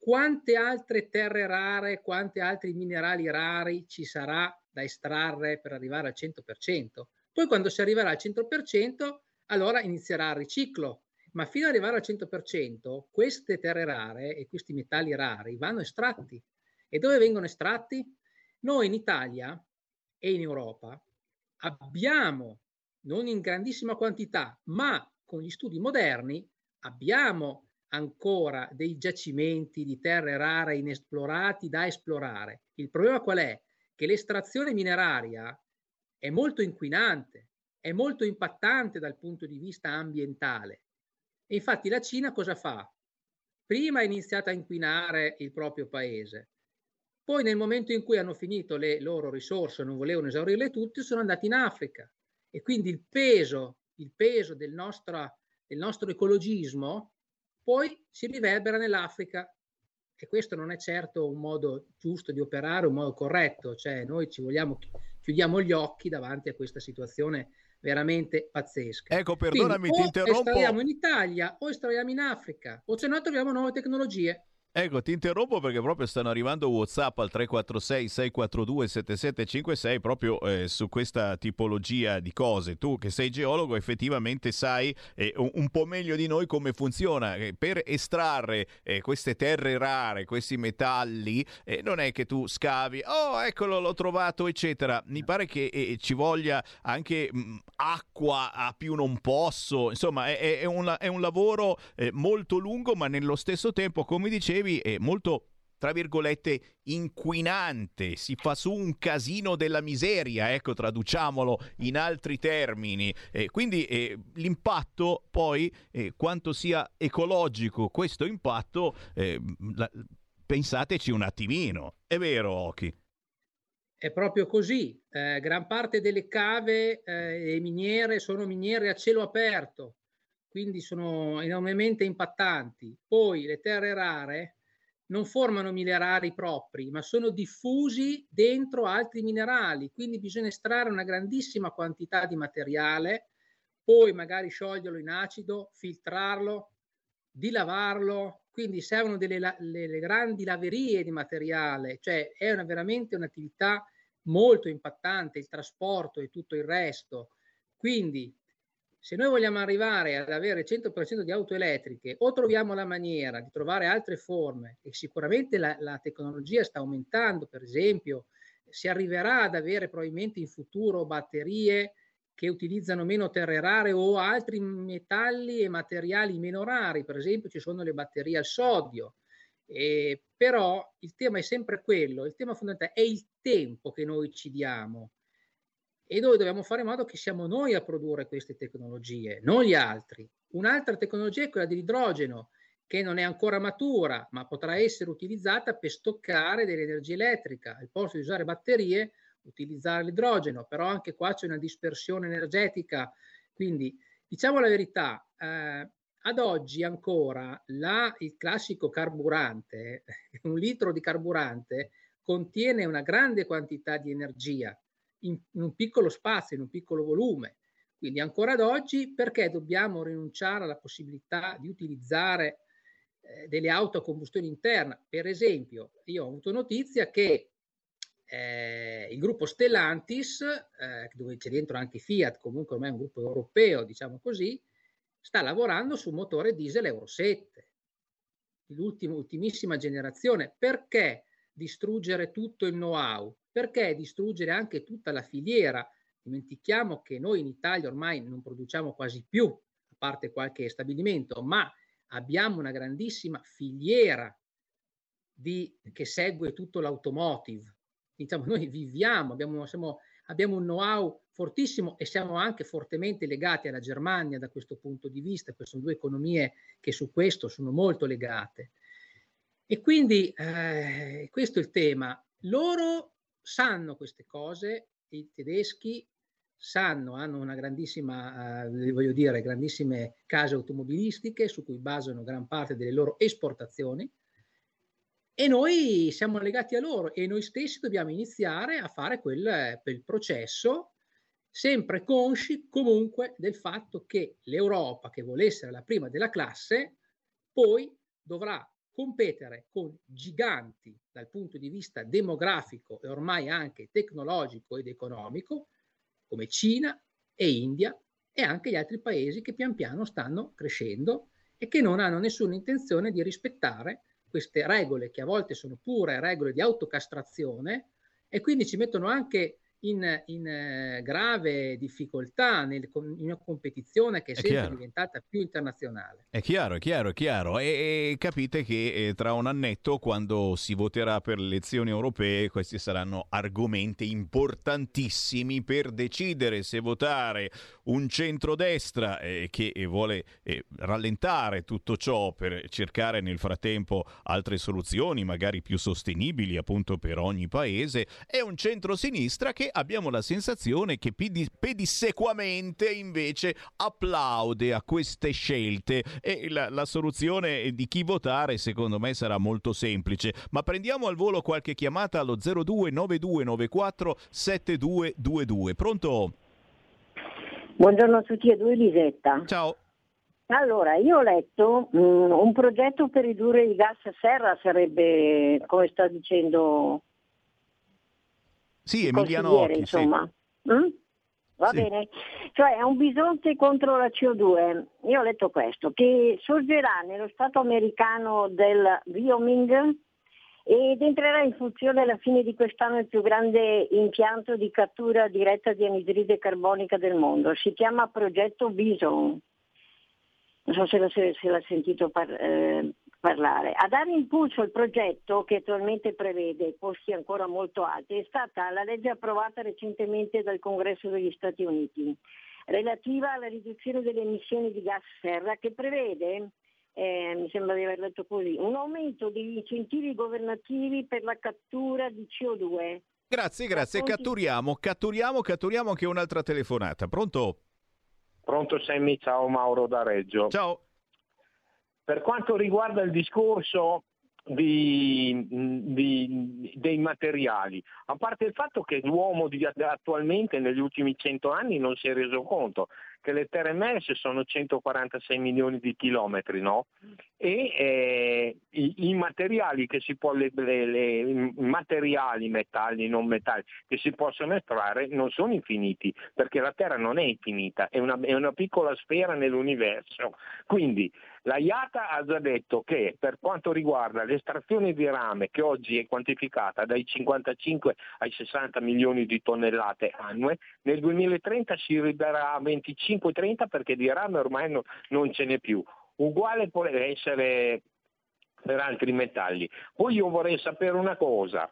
quante altre terre rare, quanti altri minerali rari ci sarà da estrarre per arrivare al 100%. Poi quando si arriverà al 100%, allora inizierà il riciclo. Ma fino ad arrivare al 100%, queste terre rare e questi metalli rari vanno estratti. E dove vengono estratti? Noi in Italia e in Europa abbiamo, non in grandissima quantità, ma con gli studi moderni, abbiamo ancora dei giacimenti di terre rare inesplorati da esplorare. Il problema qual è? Che l'estrazione mineraria è molto inquinante, è molto impattante dal punto di vista ambientale. E infatti la Cina cosa fa? Prima ha iniziato a inquinare il proprio paese, poi nel momento in cui hanno finito le loro risorse, non volevano esaurirle tutte, sono andati in Africa. E quindi il peso, il peso del, nostro, del nostro ecologismo poi si riverbera nell'Africa e questo non è certo un modo giusto di operare, un modo corretto, cioè noi ci vogliamo, chiudiamo gli occhi davanti a questa situazione veramente pazzesca. Ecco, perdonami, Quindi, ti interrompo. O estraiamo in Italia o estraiamo in Africa, o se no troviamo nuove tecnologie. Ecco, ti interrompo perché proprio stanno arrivando WhatsApp al 346 642 7756 proprio eh, su questa tipologia di cose. Tu che sei geologo effettivamente sai eh, un, un, po' meglio di noi come funziona. Eh, per estrarre eh, queste terre rare, questi metalli, eh, non è che tu scavi, oh eccolo l'ho trovato eccetera. Mi pare che eh, ci voglia anche mh, mm, acqua a più non posso. Insomma è, è, una, è un lavoro molto lungo ma nello stesso tempo, come dicevi, dicevi, è molto tra virgolette inquinante, si fa su un casino della miseria, ecco traduciamolo in altri termini. Eh, quindi eh, l'impatto poi, eh, quanto sia ecologico questo impatto, eh, la, pensateci un attimino, è vero Oki? È proprio così, eh, gran parte delle cave e miniere sono miniere a cielo aperto, quindi sono enormemente impattanti. Poi le terre rare, non formano minerali propri, ma sono diffusi dentro altri minerali, quindi bisogna estrarre una grandissima quantità di materiale, poi magari scioglierlo in acido, filtrarlo, dilavarlo, quindi servono delle le, le grandi laverie di materiale, cioè è una, veramente un'attività molto impattante, il trasporto e tutto il resto. Quindi se noi vogliamo arrivare ad avere 100% di auto elettriche o troviamo la maniera di trovare altre forme e sicuramente la, la tecnologia sta aumentando, per esempio si arriverà ad avere probabilmente in futuro batterie che utilizzano meno terre rare o altri metalli e materiali meno rari, per esempio ci sono le batterie al sodio, eh, però il tema è sempre quello, il tema fondamentale è il tempo che noi ci diamo e dove dobbiamo fare in modo che siamo noi a produrre queste tecnologie, non gli altri. Un'altra tecnologia è quella dell'idrogeno, che non è ancora matura, ma potrà essere utilizzata per stoccare dell'energia elettrica. Al posto di usare batterie, utilizzare l'idrogeno, però anche qua c'è una dispersione energetica. Quindi, diciamo la verità, eh, ad oggi ancora la, il classico carburante, un litro di carburante, contiene una grande quantità di energia in, in un piccolo spazio, in un piccolo volume. Quindi ancora ad oggi perché dobbiamo rinunciare alla possibilità di utilizzare eh, delle auto a combustione interna? Per esempio, io ho avuto notizia che eh, il gruppo Stellantis, eh, dove c'è dentro anche Fiat, comunque ormai è un gruppo europeo, diciamo così, sta lavorando su un motore diesel Euro 7, l'ultima, ultimissima generazione. Perché distruggere tutto il know-how? Perché distruggere anche tutta la filiera? Dimentichiamo che noi in Italia ormai non produciamo quasi più, a parte qualche stabilimento, ma abbiamo una grandissima filiera di, che segue tutto l'automotive. Diciamo, noi viviamo, abbiamo, siamo, abbiamo un know-how fortissimo e siamo anche fortemente legati alla Germania da questo punto di vista, perché sono due economie che su questo sono molto legate. E quindi eh, questo è il tema. Loro sanno queste cose, i tedeschi sanno, hanno una grandissima, eh, voglio dire, grandissime case automobilistiche su cui basano gran parte delle loro esportazioni e noi siamo legati a loro e noi stessi dobbiamo iniziare a fare quel, quel processo sempre consci comunque del fatto che l'Europa, che vuole essere la prima della classe, poi dovrà competere con giganti dal punto di vista demografico e ormai anche tecnologico ed economico, come Cina e India e anche gli altri paesi che pian piano stanno crescendo e che non hanno nessuna intenzione di rispettare queste regole che a volte sono pure regole di autocastrazione e quindi ci mettono anche in, in eh, grave difficoltà nel, in una competizione che è, è sempre chiaro. diventata più internazionale. È chiaro, è chiaro, è chiaro. E, e capite che eh, tra un annetto, quando si voterà per le elezioni europee, questi saranno argomenti importantissimi per decidere se votare un centrodestra eh, che vuole eh, rallentare tutto ciò per cercare nel frattempo altre soluzioni, magari più sostenibili appunto per ogni paese, e un centrosinistra che abbiamo la sensazione che pedissequamente invece applaude a queste scelte e la, la soluzione di chi votare secondo me sarà molto semplice. Ma prendiamo al volo qualche chiamata allo 029294 7222. Pronto? Buongiorno a tutti e due, Lisetta. Ciao. Allora, io ho letto mm, un progetto per ridurre i gas a serra sarebbe, come sta dicendo sì, Emiliano Occhi, insomma. Sì. Mm? Va sì. bene? Cioè è un bisonte contro la CO2. Io ho letto questo, che sorgerà nello Stato americano del Wyoming ed entrerà in funzione alla fine di quest'anno il più grande impianto di cattura diretta di anidride carbonica del mondo. Si chiama Progetto Bison. Non so se l'ha, se l'ha sentito par- eh, parlare. A dare impulso al progetto, che attualmente prevede costi ancora molto alti, è stata la legge approvata recentemente dal Congresso degli Stati Uniti, relativa alla riduzione delle emissioni di gas serra, che prevede eh, mi sembra di aver letto così, un aumento degli incentivi governativi per la cattura di CO2. Grazie, grazie. Catturiamo, catturiamo, catturiamo anche un'altra telefonata. Pronto? Pronto Semmi, ciao Mauro da Reggio. Ciao. Per quanto riguarda il discorso di, di, dei materiali, a parte il fatto che l'uomo attualmente negli ultimi cento anni non si è reso conto che le terre emerse sono 146 milioni di chilometri, no? E eh, i, i, materiali che si può, le, le, le, materiali, metalli, non metalli, che si possono estrarre non sono infiniti, perché la Terra non è infinita, è una, è una piccola sfera nell'universo. Quindi la IATA ha già detto che per quanto riguarda l'estrazione di rame, che oggi è quantificata dai 55 ai 60 milioni di tonnellate annue, nel 2030 si arriverà a 25-30 perché di rame ormai no, non ce n'è più. Uguale può essere per altri metalli. Poi io vorrei sapere una cosa,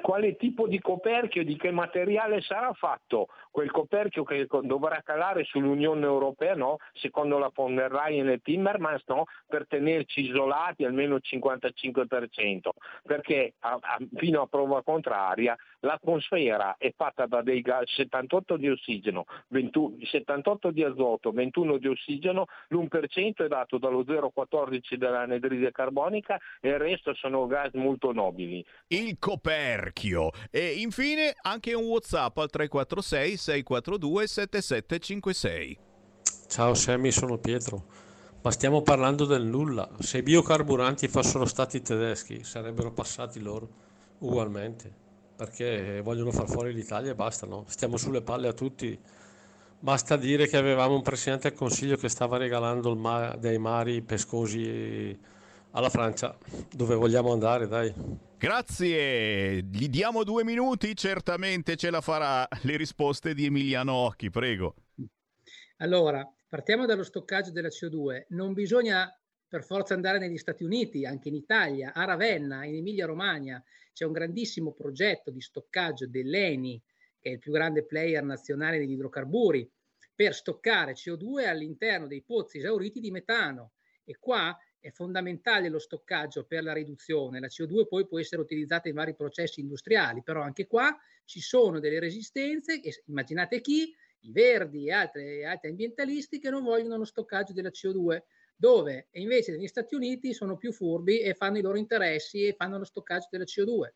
quale tipo di coperchio, di che materiale sarà fatto quel coperchio che dovrà calare sull'Unione Europea, no? secondo la von der Leyen e Timmermans, no? per tenerci isolati almeno il 55%, perché a, a, fino a prova contraria l'atmosfera è fatta da dei gas 78 di ossigeno, 21, 78 di azoto, 21 di ossigeno, l'1% è dato dallo 0,14 dell'anidride carbonica e il resto sono gas molto nobili. Il coperchio. E infine anche un WhatsApp al 346 642 7756. Ciao Sammy, sono Pietro. Ma stiamo parlando del nulla. Se i biocarburanti fossero stati tedeschi, sarebbero passati loro ugualmente. Perché vogliono far fuori l'Italia e basta, no? Stiamo sulle palle a tutti. Basta dire che avevamo un presidente del Consiglio che stava regalando ma- dei mari pescosi alla Francia, dove vogliamo andare, dai. Grazie, gli diamo due minuti, certamente ce la farà. Le risposte di Emiliano Occhi, prego. Allora, partiamo dallo stoccaggio della CO2. Non bisogna per forza andare negli Stati Uniti, anche in Italia, a Ravenna, in Emilia-Romagna, c'è un grandissimo progetto di stoccaggio dell'ENI, che è il più grande player nazionale degli idrocarburi, per stoccare CO2 all'interno dei pozzi esauriti di metano. E qua è fondamentale lo stoccaggio per la riduzione. La CO2 poi può essere utilizzata in vari processi industriali, però anche qua ci sono delle resistenze, immaginate chi, i verdi e altri ambientalisti che non vogliono lo stoccaggio della CO2, dove invece negli Stati Uniti sono più furbi e fanno i loro interessi e fanno lo stoccaggio della CO2.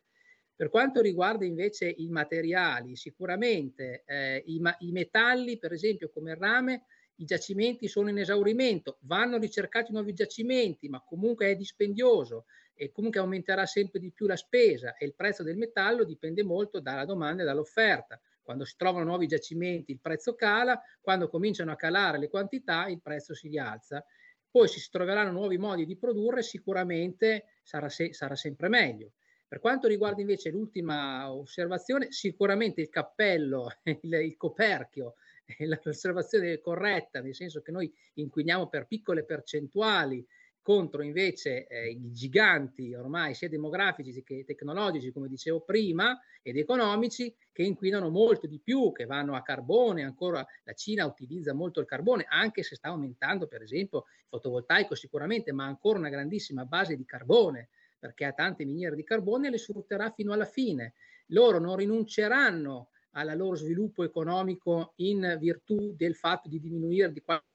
Per quanto riguarda invece i materiali, sicuramente eh, i, i metalli, per esempio come il rame, i giacimenti sono in esaurimento, vanno ricercati nuovi giacimenti, ma comunque è dispendioso e comunque aumenterà sempre di più la spesa e il prezzo del metallo dipende molto dalla domanda e dall'offerta. Quando si trovano nuovi giacimenti il prezzo cala, quando cominciano a calare le quantità il prezzo si rialza. Poi se si troveranno nuovi modi di produrre sicuramente sarà, se- sarà sempre meglio. Per quanto riguarda invece l'ultima osservazione, sicuramente il cappello, il, il coperchio l'osservazione è corretta, nel senso che noi inquiniamo per piccole percentuali contro invece eh, i giganti ormai sia demografici che tecnologici, come dicevo prima, ed economici, che inquinano molto di più, che vanno a carbone, ancora la Cina utilizza molto il carbone, anche se sta aumentando per esempio il fotovoltaico sicuramente, ma ancora una grandissima base di carbone, perché ha tante miniere di carbone e le sfrutterà fino alla fine. Loro non rinunceranno al loro sviluppo economico in virtù del fatto di diminuire di qualche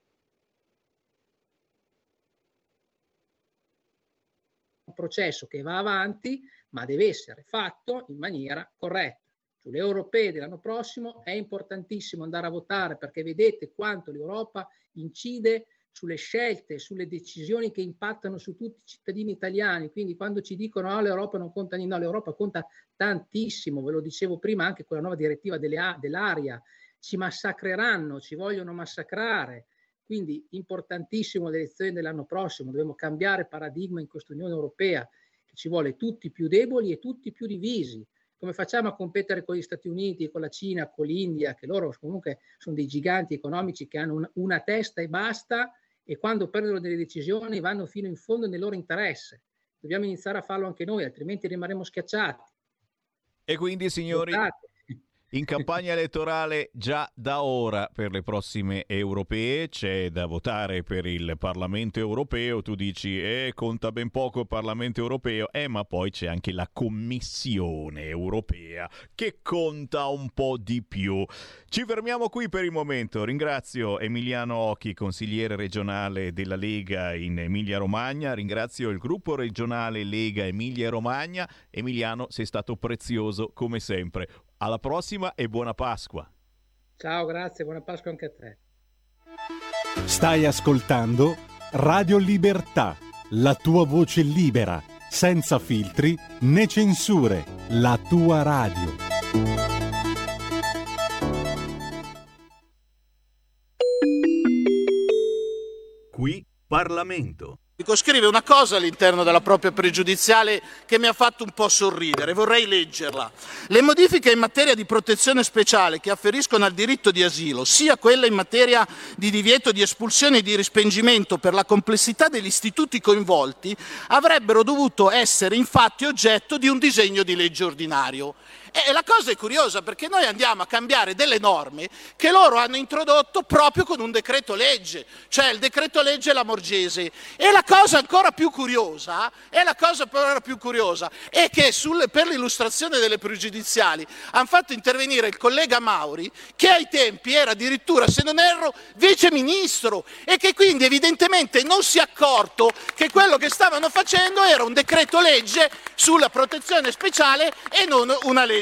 processo che va avanti, ma deve essere fatto in maniera corretta. Sulle europee dell'anno prossimo è importantissimo andare a votare perché vedete quanto l'Europa incide sulle scelte, sulle decisioni che impattano su tutti i cittadini italiani. Quindi quando ci dicono no, l'Europa non conta niente, no, l'Europa conta tantissimo, ve lo dicevo prima anche con la nuova direttiva dell'aria, ci massacreranno, ci vogliono massacrare. Quindi importantissimo le elezioni dell'anno prossimo, dobbiamo cambiare paradigma in questa Unione Europea che ci vuole tutti più deboli e tutti più divisi. Come facciamo a competere con gli Stati Uniti, con la Cina, con l'India, che loro comunque sono dei giganti economici che hanno un, una testa e basta e quando prendono delle decisioni vanno fino in fondo nel loro interesse. Dobbiamo iniziare a farlo anche noi, altrimenti rimarremo schiacciati. E quindi, signori, Votate in campagna elettorale già da ora per le prossime europee c'è da votare per il Parlamento europeo. Tu dici, eh, conta ben poco il Parlamento europeo, eh, ma poi c'è anche la Commissione europea che conta un po' di più. Ci fermiamo qui per il momento. Ringrazio Emiliano Occhi, consigliere regionale della Lega in Emilia-Romagna. Ringrazio il gruppo regionale Lega Emilia-Romagna. Emiliano, sei stato prezioso come sempre. Alla prossima e buona Pasqua. Ciao, grazie, buona Pasqua anche a te. Stai ascoltando Radio Libertà, la tua voce libera, senza filtri né censure, la tua radio. Qui Parlamento. Scrive una cosa all'interno della propria pregiudiziale che mi ha fatto un po' sorridere, vorrei leggerla. Le modifiche in materia di protezione speciale che afferiscono al diritto di asilo, sia quelle in materia di divieto di espulsione e di respingimento per la complessità degli istituti coinvolti, avrebbero dovuto essere infatti oggetto di un disegno di legge ordinario. E la cosa è curiosa perché noi andiamo a cambiare delle norme che loro hanno introdotto proprio con un decreto legge, cioè il decreto legge Lamorgese. E la cosa ancora più curiosa, è la cosa più curiosa, è che sulle, per l'illustrazione delle pregiudiziali hanno fatto intervenire il collega Mauri, che ai tempi era addirittura, se non erro, vice ministro e che quindi evidentemente non si è accorto che quello che stavano facendo era un decreto legge sulla protezione speciale e non una legge,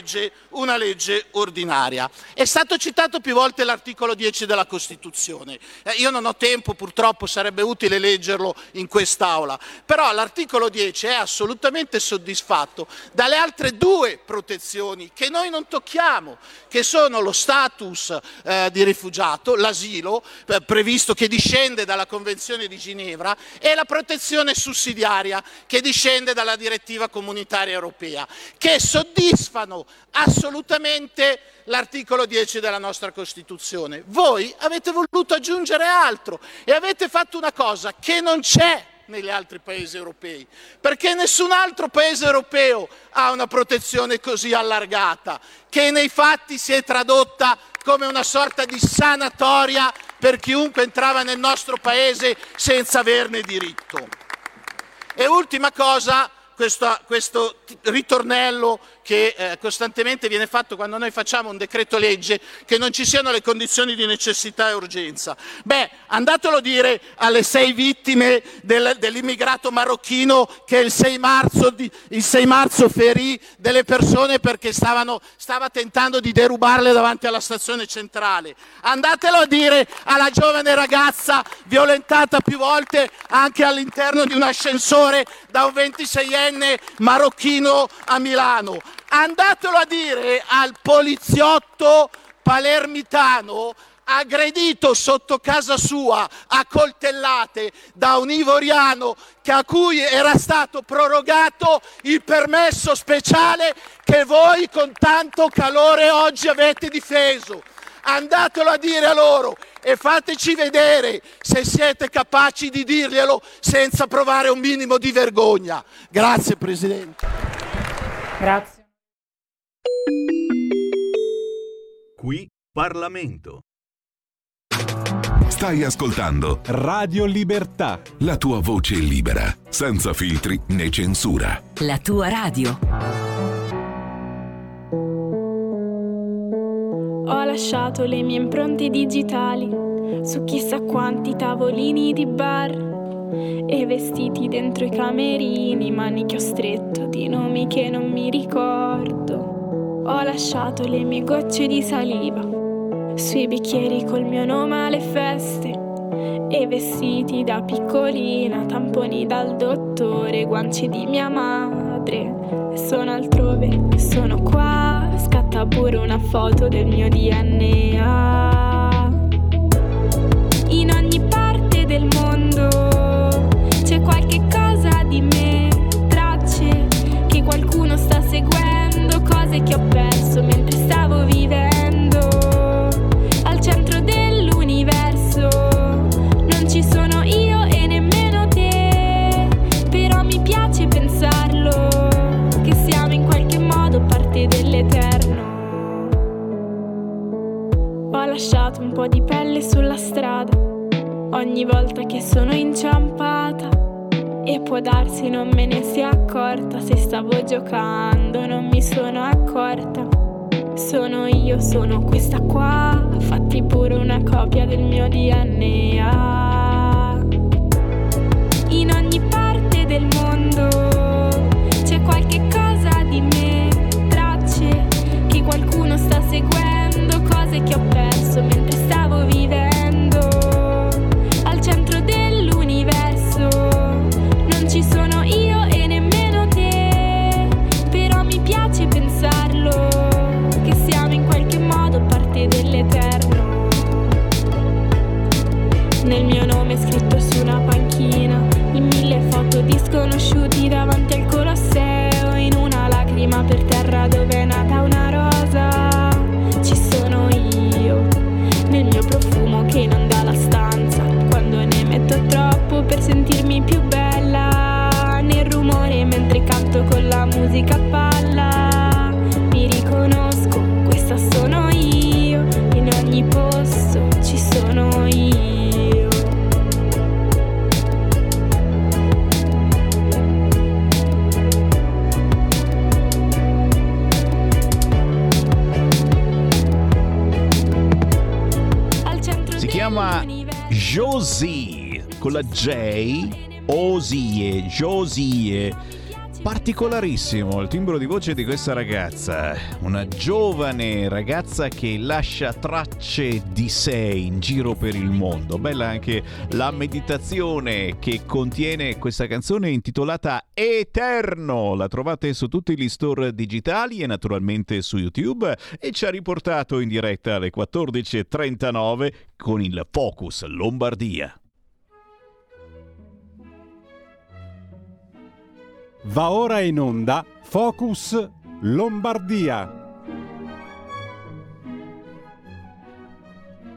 una legge ordinaria. È stato citato più volte l'articolo 10 della Costituzione. Eh, io non ho tempo, purtroppo sarebbe utile leggerlo in quest'Aula, però l'articolo 10 è assolutamente soddisfatto dalle altre due protezioni che noi non tocchiamo, che sono lo status eh, di rifugiato, l'asilo, eh, previsto che discende dalla Convenzione di Ginevra, e la protezione sussidiaria che discende dalla direttiva comunitaria europea, che soddisfano assolutamente l'articolo 10 della nostra Costituzione. Voi avete voluto aggiungere altro e avete fatto una cosa che non c'è negli altri paesi europei, perché nessun altro paese europeo ha una protezione così allargata, che nei fatti si è tradotta come una sorta di sanatoria per chiunque entrava nel nostro paese senza averne diritto. E ultima cosa, questo, questo ritornello che eh, costantemente viene fatto quando noi facciamo un decreto legge, che non ci siano le condizioni di necessità e urgenza. Beh, andatelo a dire alle sei vittime del, dell'immigrato marocchino che il 6 marzo, di, il 6 marzo ferì delle persone perché stavano, stava tentando di derubarle davanti alla stazione centrale. Andatelo a dire alla giovane ragazza violentata più volte anche all'interno di un ascensore da un 26enne marocchino a Milano andatelo a dire al poliziotto palermitano aggredito sotto casa sua a coltellate da un ivoriano a cui era stato prorogato il permesso speciale che voi con tanto calore oggi avete difeso. Andatelo a dire a loro e fateci vedere se siete capaci di dirglielo senza provare un minimo di vergogna. Grazie Presidente. Grazie. Qui Parlamento. Stai ascoltando Radio Libertà. La tua voce libera, senza filtri né censura. La tua radio. Ho lasciato le mie impronte digitali su chissà quanti tavolini di bar e vestiti dentro i camerini, manicchio stretto di nomi che non mi ricordo. Ho lasciato le mie gocce di saliva sui bicchieri col mio nome alle feste e vestiti da piccolina, tamponi dal dottore, guanci di mia madre. Sono altrove, sono qua, scatta pure una foto del mio DNA. Che ho perso mentre stavo vivendo al centro dell'universo. Non ci sono io e nemmeno te, però mi piace pensarlo che siamo in qualche modo parte dell'eterno. Ho lasciato un po' di pelle sulla strada ogni volta che sono inciampata e può darsi non me ne sia accorta se stavo giocando, non mi sono accorta. Sono io, sono questa qua, fatti pure una copia del mio DNA. In ogni parte del mondo c'è qualche cosa di me, tracce che qualcuno sta seguendo, cose che ho perso gonna shoot you Josie con la J, Osie, Josie. Particolarissimo il timbro di voce di questa ragazza, una giovane ragazza che lascia tracce di sé in giro per il mondo. Bella anche la meditazione che contiene questa canzone intitolata Eterno. La trovate su tutti gli store digitali e naturalmente su YouTube e ci ha riportato in diretta alle 14.39 con il Focus Lombardia. Va ora in onda Focus Lombardia.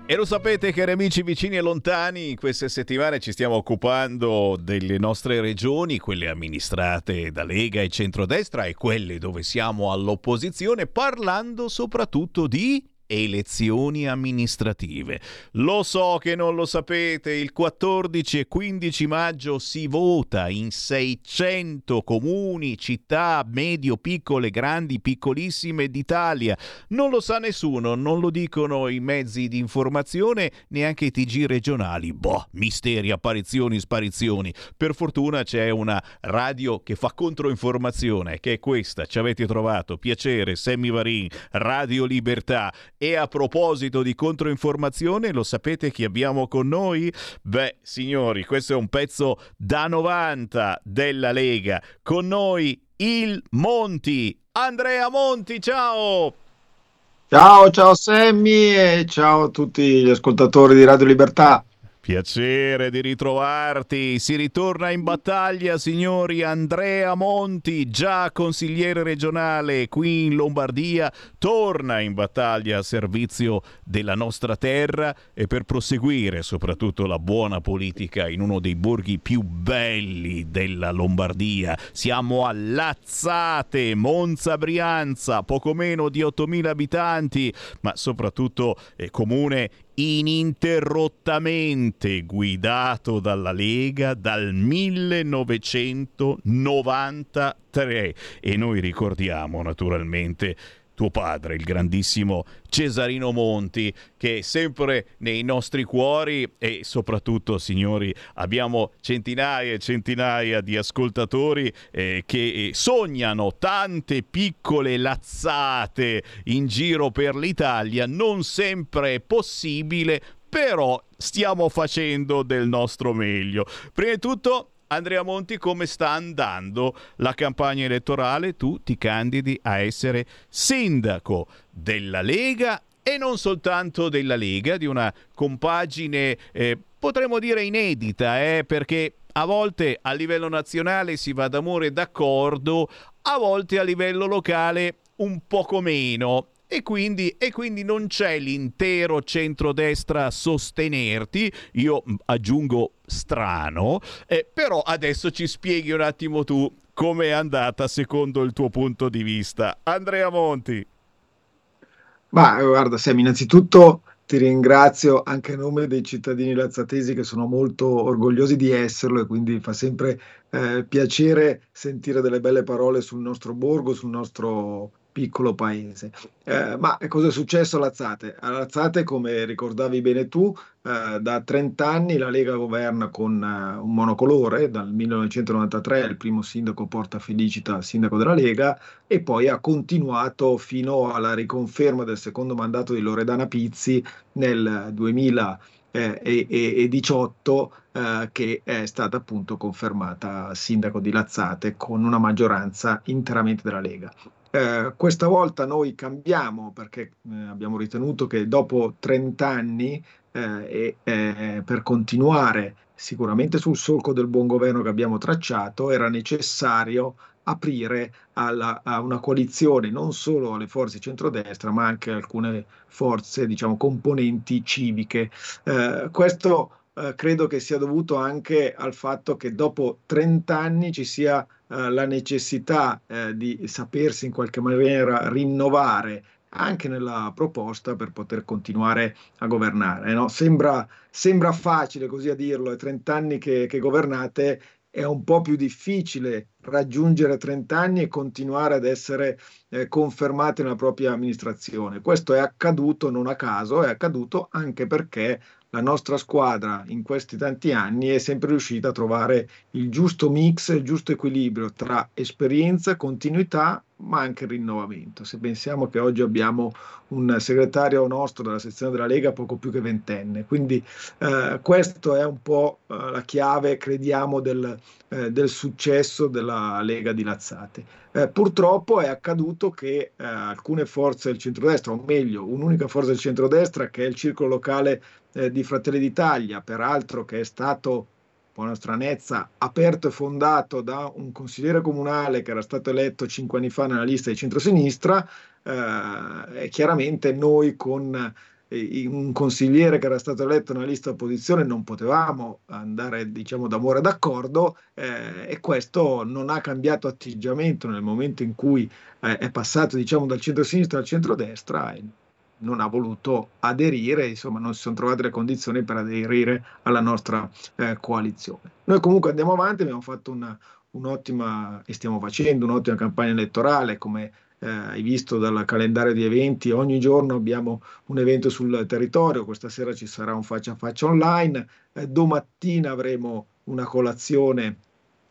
E lo sapete, cari amici vicini e lontani, in queste settimane ci stiamo occupando delle nostre regioni, quelle amministrate da Lega e centrodestra e quelle dove siamo all'opposizione, parlando soprattutto di elezioni amministrative. Lo so che non lo sapete, il 14 e 15 maggio si vota in 600 comuni, città medio, piccole, grandi, piccolissime d'Italia. Non lo sa nessuno, non lo dicono i mezzi di informazione, neanche i TG regionali. Boh, misteri, apparizioni, sparizioni. Per fortuna c'è una radio che fa controinformazione, che è questa. Ci avete trovato. Piacere, Sammy Varin, Radio Libertà. E a proposito di controinformazione, lo sapete chi abbiamo con noi? Beh, signori, questo è un pezzo da 90 della Lega. Con noi il Monti. Andrea Monti, ciao! Ciao, ciao Sammy e ciao a tutti gli ascoltatori di Radio Libertà. Piacere di ritrovarti. Si ritorna in battaglia, signori. Andrea Monti, già consigliere regionale qui in Lombardia, torna in battaglia a servizio della nostra terra e per proseguire soprattutto la buona politica in uno dei borghi più belli della Lombardia. Siamo a Lazzate, Monza Brianza, poco meno di 8.000 abitanti, ma soprattutto eh, comune ininterrottamente guidato dalla Lega dal 1993 e noi ricordiamo naturalmente tuo padre, il grandissimo Cesarino Monti, che è sempre nei nostri cuori e soprattutto, signori, abbiamo centinaia e centinaia di ascoltatori eh, che sognano tante piccole lazzate in giro per l'Italia, non sempre è possibile, però stiamo facendo del nostro meglio. Prima di tutto Andrea Monti, come sta andando la campagna elettorale? Tu ti candidi a essere sindaco della Lega e non soltanto della Lega, di una compagine eh, potremmo dire inedita, eh, perché a volte a livello nazionale si va d'amore e d'accordo, a volte a livello locale un poco meno. E quindi, e quindi, non c'è l'intero centrodestra a sostenerti, io aggiungo strano, eh, però adesso ci spieghi un attimo tu come è andata secondo il tuo punto di vista. Andrea Monti. Ma guarda Sam, innanzitutto ti ringrazio anche a nome dei cittadini lazzatesi che sono molto orgogliosi di esserlo e quindi fa sempre eh, piacere sentire delle belle parole sul nostro borgo, sul nostro piccolo paese. Eh, ma cosa è successo a Lazzate? A come ricordavi bene tu, eh, da 30 anni la Lega governa con uh, un monocolore, dal 1993 il primo sindaco Porta Felicita, sindaco della Lega, e poi ha continuato fino alla riconferma del secondo mandato di Loredana Pizzi nel 2018 eh, che è stata appunto confermata sindaco di Lazzate con una maggioranza interamente della Lega. Eh, questa volta noi cambiamo perché eh, abbiamo ritenuto che dopo 30 anni eh, e per continuare sicuramente sul solco del buon governo che abbiamo tracciato era necessario aprire alla, a una coalizione non solo alle forze centrodestra ma anche alcune forze diciamo componenti civiche. Eh, questo eh, credo che sia dovuto anche al fatto che dopo 30 anni ci sia eh, la necessità eh, di sapersi in qualche maniera rinnovare anche nella proposta per poter continuare a governare. No? Sembra, sembra, facile così a dirlo, è 30 anni che, che governate, è un po' più difficile raggiungere 30 anni e continuare ad essere eh, confermati nella propria amministrazione. Questo è accaduto non a caso, è accaduto anche perché la nostra squadra in questi tanti anni è sempre riuscita a trovare il giusto mix, il giusto equilibrio tra esperienza, continuità ma anche rinnovamento. Se pensiamo che oggi abbiamo un segretario nostro della sezione della Lega poco più che ventenne, quindi eh, questo è un po' eh, la chiave, crediamo, del, eh, del, successo della Lega di Lazzate. Eh, purtroppo è accaduto che eh, alcune forze del centrodestra, o meglio, un'unica forza del centrodestra che è il circolo locale eh, di Fratelli d'Italia, peraltro che è stato buona stranezza, aperto e fondato da un consigliere comunale che era stato eletto cinque anni fa nella lista di centrosinistra, eh, e chiaramente noi con eh, un consigliere che era stato eletto nella lista opposizione non potevamo andare diciamo d'amore d'accordo eh, e questo non ha cambiato atteggiamento nel momento in cui eh, è passato diciamo dal centro-sinistra al centro-destra non ha voluto aderire, insomma non si sono trovate le condizioni per aderire alla nostra eh, coalizione. Noi comunque andiamo avanti, abbiamo fatto una, un'ottima, e stiamo facendo un'ottima campagna elettorale, come eh, hai visto dal calendario di eventi, ogni giorno abbiamo un evento sul territorio, questa sera ci sarà un faccia a faccia online, eh, domattina avremo una colazione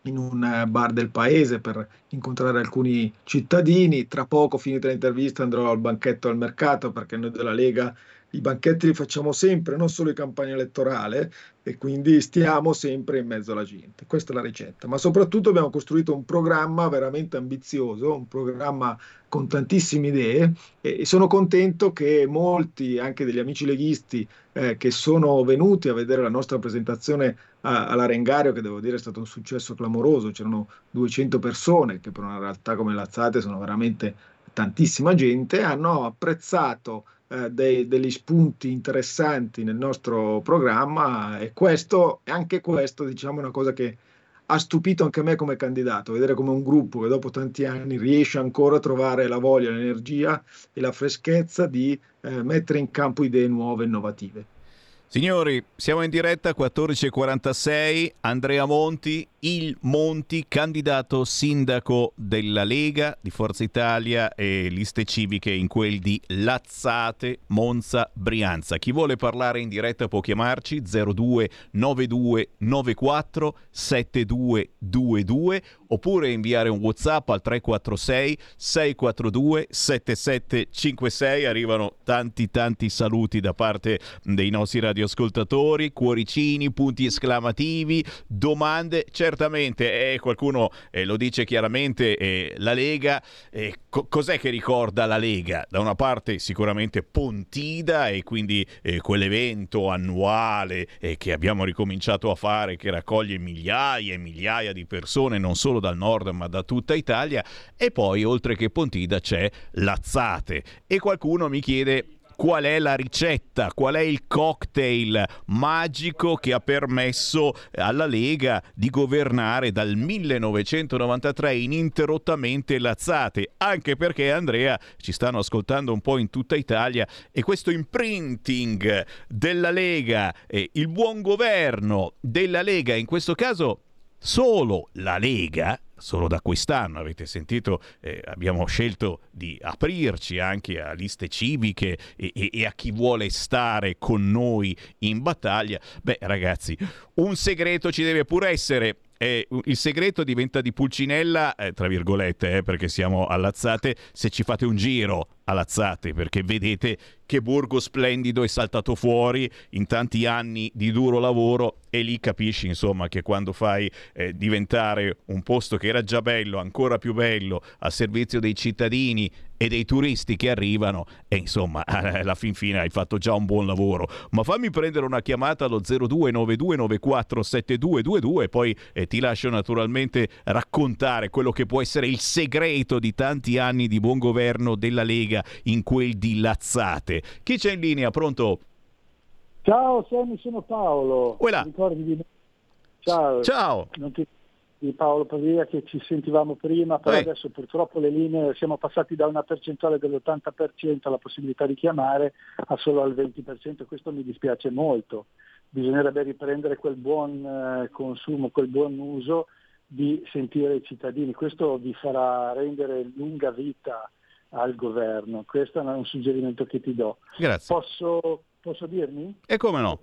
in un eh, bar del paese per incontrare alcuni cittadini. Tra poco, finita l'intervista, andrò al banchetto al mercato perché noi della Lega i banchetti li facciamo sempre, non solo in campagna elettorale, e quindi stiamo sempre in mezzo alla gente. Questa è la ricetta. Ma soprattutto abbiamo costruito un programma veramente ambizioso, un programma con tantissime idee e sono contento che molti, anche degli amici leghisti eh, che sono venuti a vedere la nostra presentazione all'Arengario, che devo dire è stato un successo clamoroso, c'erano 200 persone, che per una realtà come Lazzate sono veramente tantissima gente, hanno apprezzato eh, dei, degli spunti interessanti nel nostro programma e questo, anche questo, diciamo, una cosa che ha stupito anche me come candidato, vedere come un gruppo che dopo tanti anni riesce ancora a trovare la voglia, l'energia e la freschezza di eh, mettere in campo idee nuove e innovative. Signori, siamo in diretta 14.46, Andrea Monti, il Monti, candidato sindaco della Lega di Forza Italia e liste civiche in quel di Lazzate, Monza, Brianza. Chi vuole parlare in diretta può chiamarci 02 92 94 7222 oppure inviare un WhatsApp al 346 642 7756. Arrivano tanti tanti saluti da parte dei nostri radioascoltatori, cuoricini, punti esclamativi, domande. Certamente eh, qualcuno eh, lo dice chiaramente, eh, la Lega, eh, co- cos'è che ricorda la Lega? Da una parte sicuramente Pontida e quindi eh, quell'evento annuale eh, che abbiamo ricominciato a fare che raccoglie migliaia e migliaia di persone non solo dal nord ma da tutta Italia. E poi oltre che Pontida c'è Lazzate. E qualcuno mi chiede qual è la ricetta, qual è il cocktail magico che ha permesso alla Lega di governare dal 1993 ininterrottamente Lazzate, anche perché Andrea ci stanno ascoltando un po' in tutta Italia e questo imprinting della Lega, eh, il buon governo della Lega, in questo caso solo la Lega, solo da quest'anno, avete sentito, eh, abbiamo scelto di aprirci anche a liste civiche e, e, e, a chi vuole stare con noi in battaglia. Beh ragazzi, un segreto ci deve pure essere. Eh, il segreto diventa di pulcinella, eh, tra virgolette, eh, perché siamo allazzate, se ci fate un giro allazzate, perché vedete che Borgo Splendido è saltato fuori in tanti anni di duro lavoro e lì capisci insomma che quando fai eh, diventare un posto che era già bello, ancora più bello, a servizio dei cittadini e dei turisti che arrivano e insomma alla fin fine hai fatto già un buon lavoro. Ma fammi prendere una chiamata allo 0292947222 e poi eh, ti lascio naturalmente raccontare quello che può essere il segreto di tanti anni di buon governo della Lega in quel di Lazzate chi c'è in linea? Pronto? Ciao Sammy, sono Paolo. Uela. Ricordi di me? Ciao. Ciao. Non ti, di Paolo Pavia che ci sentivamo prima, però Ehi. adesso purtroppo le linee siamo passati da una percentuale dell'80% alla possibilità di chiamare a solo al 20%, questo mi dispiace molto. Bisognerebbe riprendere quel buon eh, consumo, quel buon uso di sentire i cittadini. Questo vi farà rendere lunga vita al governo. Questo è un suggerimento che ti do. Grazie. Posso, posso dirmi? E come no?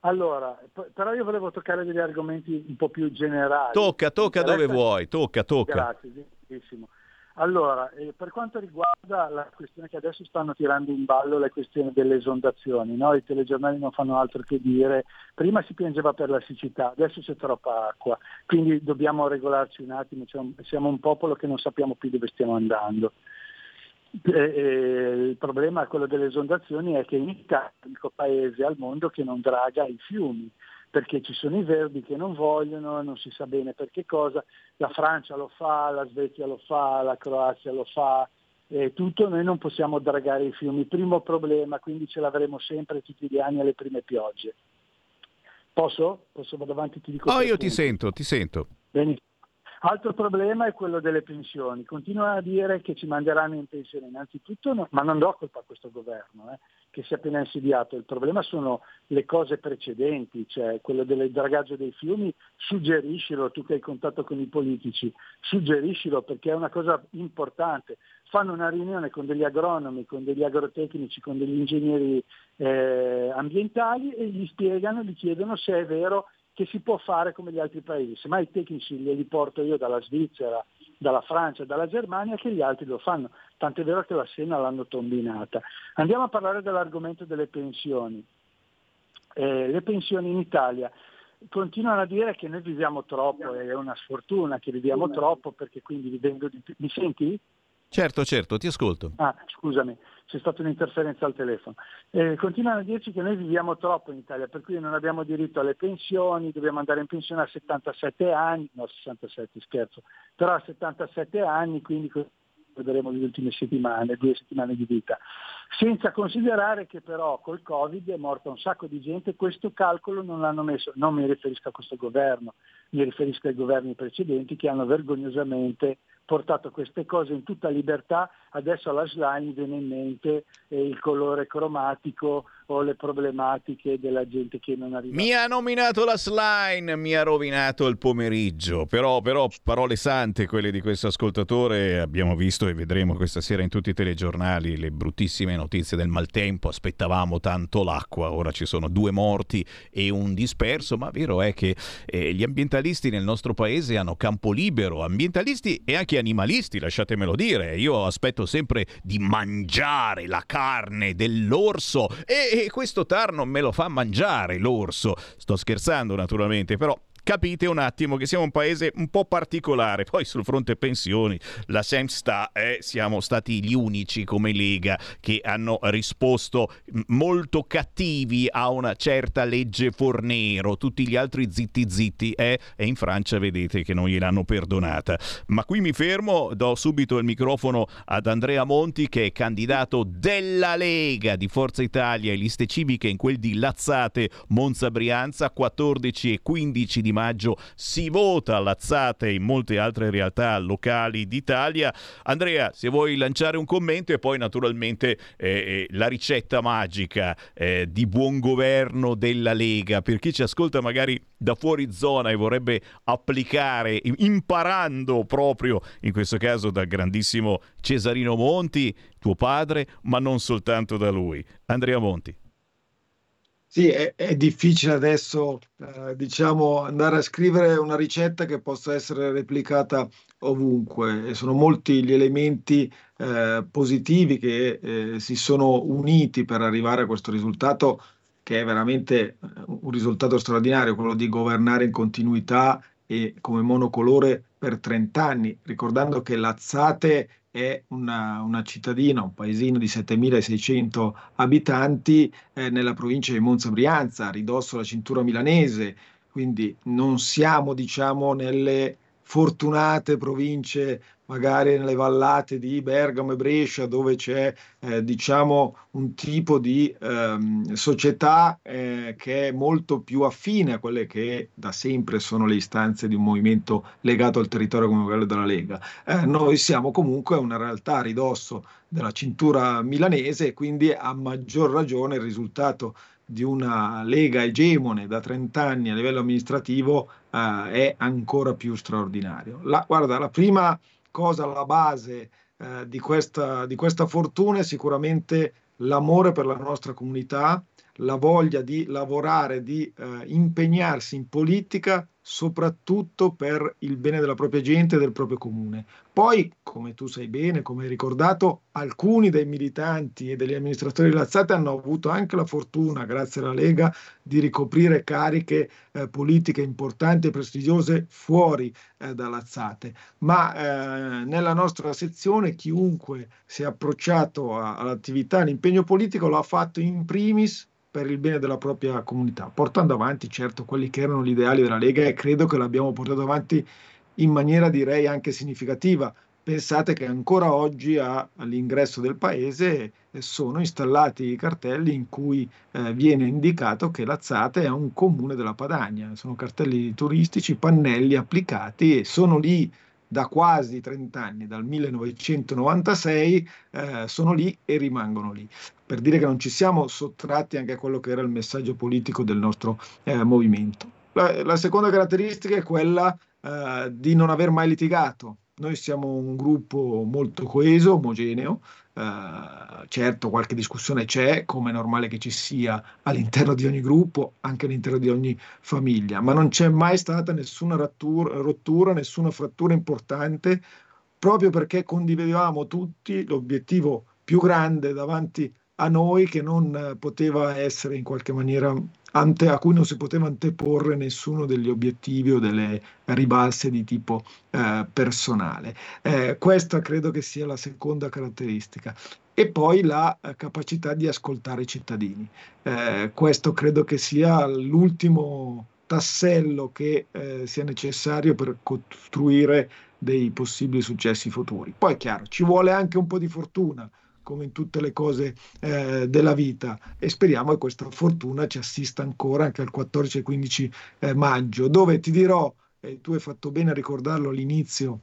Allora, però io volevo toccare degli argomenti un po' più generali. Tocca, tocca dove vuoi, tocca, tocca. Grazie, benissimo. Allora, eh, per quanto riguarda la questione che adesso stanno tirando in ballo, la questione delle esondazioni, no? i telegiornali non fanno altro che dire, prima si piangeva per la siccità, adesso c'è troppa acqua, quindi dobbiamo regolarci un attimo, cioè, siamo un popolo che non sappiamo più dove stiamo andando. Eh, eh, il problema, quello delle esondazioni, è che in Italia è l'unico paese al mondo che non draga i fiumi, perché ci sono i verdi che non vogliono, non si sa bene per che cosa, la Francia lo fa, la Svezia lo fa, la Croazia lo fa, eh, tutto noi non possiamo dragare i fiumi. Primo problema, quindi ce l'avremo sempre tutti gli anni alle prime piogge. Posso? Posso vado avanti ti dico tre io ti punti. sento, ti sento. Benissimo. Altro problema è quello delle pensioni. Continuano a dire che ci manderanno in pensione. Innanzitutto, no- ma non do colpa a questo governo, eh, che si è appena insediato. Il problema sono le cose precedenti, cioè quello del dragaggio dei fiumi. Suggeriscilo, tu che hai contatto con i politici, suggeriscilo perché è una cosa importante. Fanno una riunione con degli agronomi, con degli agrotecnici, con degli ingegneri eh, ambientali e gli spiegano, gli chiedono se è vero che si può fare come gli altri paesi. Semmai i tecnici glieli porto io dalla Svizzera, dalla Francia, dalla Germania, che gli altri lo fanno. Tant'è vero che la Sena l'hanno tombinata. Andiamo a parlare dell'argomento delle pensioni. Eh, le pensioni in Italia continuano a dire che noi viviamo troppo, è una sfortuna che viviamo troppo perché quindi vivendo di più... Mi senti? Certo, certo, ti ascolto. Ah, scusami, c'è stata un'interferenza al telefono. Eh, continuano a dirci che noi viviamo troppo in Italia, per cui non abbiamo diritto alle pensioni, dobbiamo andare in pensione a 77 anni, no 67 scherzo, però a 77 anni, quindi vedremo le ultime settimane, due settimane di vita. Senza considerare che però col Covid è morta un sacco di gente, questo calcolo non l'hanno messo, non mi riferisco a questo governo, mi riferisco ai governi precedenti che hanno vergognosamente portato queste cose in tutta libertà, adesso alla slime viene in mente eh, il colore cromatico o le problematiche della gente che non arriva. Mi ha nominato la slime, mi ha rovinato il pomeriggio, però, però parole sante quelle di questo ascoltatore, abbiamo visto e vedremo questa sera in tutti i telegiornali le bruttissime notizie del maltempo, aspettavamo tanto l'acqua, ora ci sono due morti e un disperso, ma vero è che eh, gli ambientalisti nel nostro paese hanno campo libero, ambientalisti e anche animalisti, lasciatemelo dire, io aspetto sempre di mangiare la carne dell'orso e, e questo TAR non me lo fa mangiare l'orso, sto scherzando naturalmente, però capite un attimo che siamo un paese un po' particolare. Poi sul fronte pensioni, la Semsta eh, siamo stati gli unici come Lega che hanno risposto molto cattivi a una certa legge Fornero. Tutti gli altri zitti zitti eh? e in Francia vedete che non gliel'hanno perdonata. Ma qui mi fermo, do subito il microfono ad Andrea Monti che è candidato della Lega di Forza Italia e liste civiche in quel di Lazzate, Monza Brianza, 14 e 15 di maggio si vota a Lazzate e in molte altre realtà locali d'Italia. Andrea, se vuoi lanciare un commento e poi naturalmente eh, eh, la ricetta magica eh, di buon governo della Lega per chi ci ascolta magari da fuori zona e vorrebbe applicare imparando proprio in questo caso dal grandissimo Cesarino Monti, tuo padre, ma non soltanto da lui. Andrea Monti. Sì, è, è difficile adesso, eh, diciamo, andare a scrivere una ricetta che possa essere replicata ovunque. E sono molti gli elementi eh, positivi che eh, si sono uniti per arrivare a questo risultato, che è veramente eh, un risultato straordinario, quello di governare in continuità e come monocolore per 30 anni, ricordando che Lazzate è una, una, cittadina, un paesino di 7.600 abitanti eh, nella provincia di Monza Brianza, ridosso alla cintura milanese, quindi non siamo diciamo nelle fortunate province magari nelle vallate di Bergamo e Brescia, dove c'è eh, diciamo un tipo di ehm, società eh, che è molto più affine a quelle che da sempre sono le istanze di un movimento legato al territorio come quello della Lega. Eh, noi siamo comunque una realtà a ridosso della cintura milanese e quindi a maggior ragione il risultato di una lega egemone da 30 anni a livello amministrativo eh, è ancora più straordinario. La, guarda, la prima cosa alla base eh, di, questa, di questa fortuna è sicuramente l'amore per la nostra comunità, la voglia di lavorare, di eh, impegnarsi in politica soprattutto per il bene della propria gente e del proprio comune. Poi, come tu sai bene, come hai ricordato, alcuni dei militanti e degli amministratori di Lazzate hanno avuto anche la fortuna, grazie alla Lega, di ricoprire cariche eh, politiche importanti e prestigiose fuori eh, da Lazzate. Ma eh, nella nostra sezione chiunque si è approcciato a, all'attività, all'impegno politico, lo ha fatto in primis per il bene della propria comunità, portando avanti certo quelli che erano gli ideali della Lega e credo che l'abbiamo portato avanti in maniera direi anche significativa. Pensate che ancora oggi a, all'ingresso del paese eh, sono installati i cartelli in cui eh, viene indicato che Lazzate è un comune della Padania, sono cartelli turistici, pannelli applicati e sono lì da quasi 30 anni, dal 1996, eh, sono lì e rimangono lì. Per dire che non ci siamo sottratti anche a quello che era il messaggio politico del nostro eh, movimento. La, la, seconda caratteristica è quella eh, di non aver mai litigato. Noi siamo un gruppo molto coeso, omogeneo, Uh, certo, qualche discussione c'è, come è normale che ci sia all'interno di ogni gruppo, anche all'interno di ogni famiglia, ma non c'è mai stata nessuna rattura, rottura, nessuna frattura importante, proprio perché condividevamo tutti l'obiettivo più grande davanti a noi che non poteva essere in qualche maniera ante, a cui non si poteva anteporre nessuno degli obiettivi o delle ribalse di tipo eh, personale. Eh, questa credo che sia la seconda caratteristica. E poi la eh, capacità di ascoltare i cittadini. Eh, questo credo che sia l'ultimo tassello che eh, sia necessario per costruire dei possibili successi futuri. Poi è chiaro, ci vuole anche un po' di fortuna, come in tutte le cose eh, della vita. E speriamo che questa fortuna ci assista ancora anche al 14 e 15 eh, maggio, dove ti dirò, e tu hai fatto bene a ricordarlo all'inizio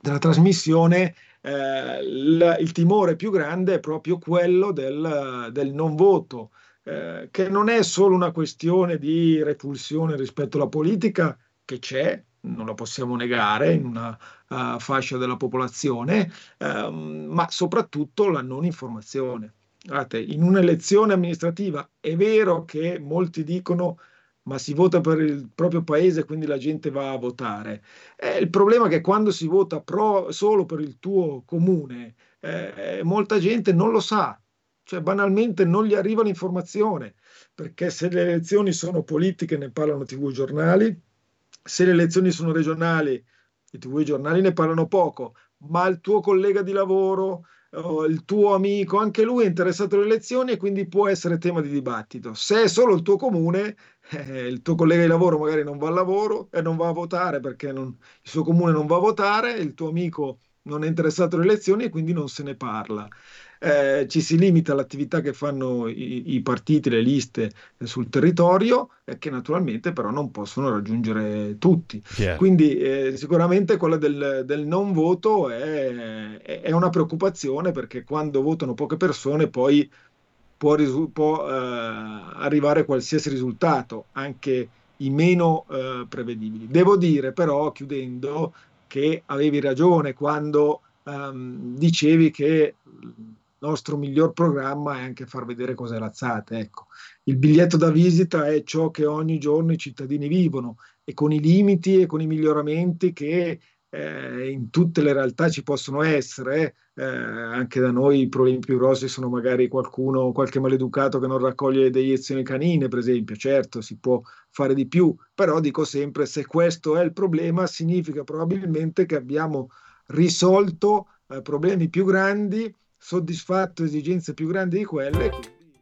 della trasmissione, eh, il, il, timore più grande è proprio quello del, del non voto, eh, che non è solo una questione di repulsione rispetto alla politica, che c'è, non lo possiamo negare in una uh, fascia della popolazione, uh, ma soprattutto la non informazione. Guardate, in un'elezione amministrativa è vero che molti dicono ma si vota per il proprio paese, quindi la gente va a votare. Eh, il problema è che quando si vota pro, solo per il tuo comune, eh, molta gente non lo sa, cioè banalmente non gli arriva l'informazione, perché se le elezioni sono politiche ne parlano tv giornali, se le elezioni sono regionali, i tv giornali ne parlano poco, ma il tuo collega di lavoro, il tuo amico, anche lui è interessato alle elezioni e quindi può essere tema di dibattito. Se è solo il tuo comune, eh, il tuo collega di lavoro magari non va al lavoro e non va a votare perché non, il suo comune non va a votare, il tuo amico non è interessato alle elezioni e quindi non se ne parla eh, ci si limita all'attività che fanno i, i partiti, le liste eh, sul territorio, eh, che naturalmente però non possono raggiungere tutti. Yeah. Quindi eh, sicuramente quella del, del non voto è, è, una preoccupazione perché quando votano poche persone poi può, risu- può eh, arrivare qualsiasi risultato, anche i meno eh, prevedibili. Devo dire però, chiudendo, che avevi ragione quando um, dicevi che nostro miglior programma è anche far vedere cos'è Lazzate. Ecco. Il biglietto da visita è ciò che ogni giorno i cittadini vivono e con i limiti e con i miglioramenti che eh, in tutte le realtà ci possono essere. Eh, anche da noi i problemi più grossi sono magari qualcuno, qualche maleducato che non raccoglie le deiezioni canine, per esempio. Certo, si può fare di più, però dico sempre, se questo è il problema, significa probabilmente che abbiamo risolto eh, problemi più grandi soddisfatto esigenze più grandi di quelle, quindi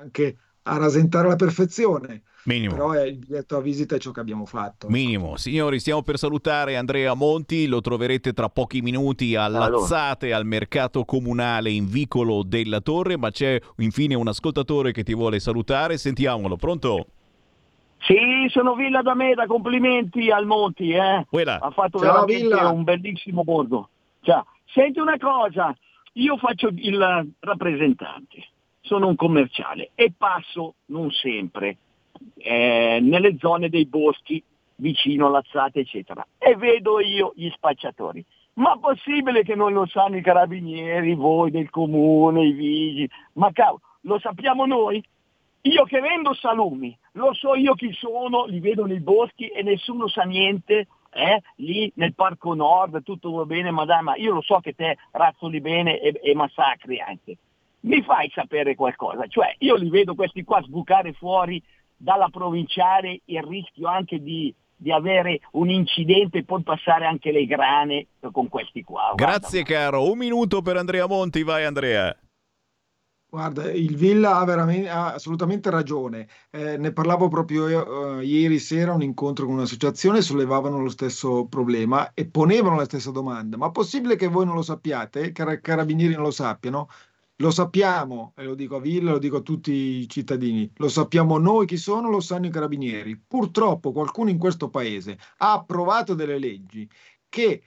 anche a rasentare la perfezione. Minimo. Però è il biglietto a visita è ciò che abbiamo fatto. Minimo. Signori, stiamo per salutare Andrea Monti, lo troverete tra pochi minuti a Lazzate al mercato comunale in Vicolo della Torre, ma c'è infine un ascoltatore che ti vuole salutare, sentiamolo, pronto? Sì, sono Villa da Meda, complimenti al Monti, eh. Quella. Ha fatto Ciao, veramente Villa. un bellissimo bordo. Ciao. Senti una cosa, io faccio il rappresentante, sono un commerciale e passo, non sempre, eh, nelle zone dei boschi vicino Lazzate, eccetera, e vedo io gli spacciatori. Ma possibile che non lo sanno i carabinieri, voi del comune, i vigili? Ma cavolo, lo sappiamo noi? Io che vendo salumi, lo so io chi sono, li vedo nei boschi e nessuno sa niente, eh? lì nel Parco Nord tutto va bene, ma dai, ma io lo so che te razzoli bene e, e massacri anche. Mi fai sapere qualcosa? Cioè, io li vedo questi qua sbucare fuori dalla provinciale il rischio anche di, di avere un incidente e poi passare anche le grane con questi qua. Guarda, Grazie caro, un minuto per Andrea Monti, vai Andrea. Guarda, il Villa ha, ha assolutamente ragione. Eh, ne parlavo proprio io, eh, ieri sera a un incontro con un'associazione, sollevavano lo stesso problema e ponevano la stessa domanda. Ma possibile che voi non lo sappiate, che i carabinieri non lo sappiano? Lo sappiamo, e lo dico a Villa, lo dico a tutti i cittadini, lo sappiamo noi chi sono, lo sanno i carabinieri. Purtroppo qualcuno in questo paese ha approvato delle leggi che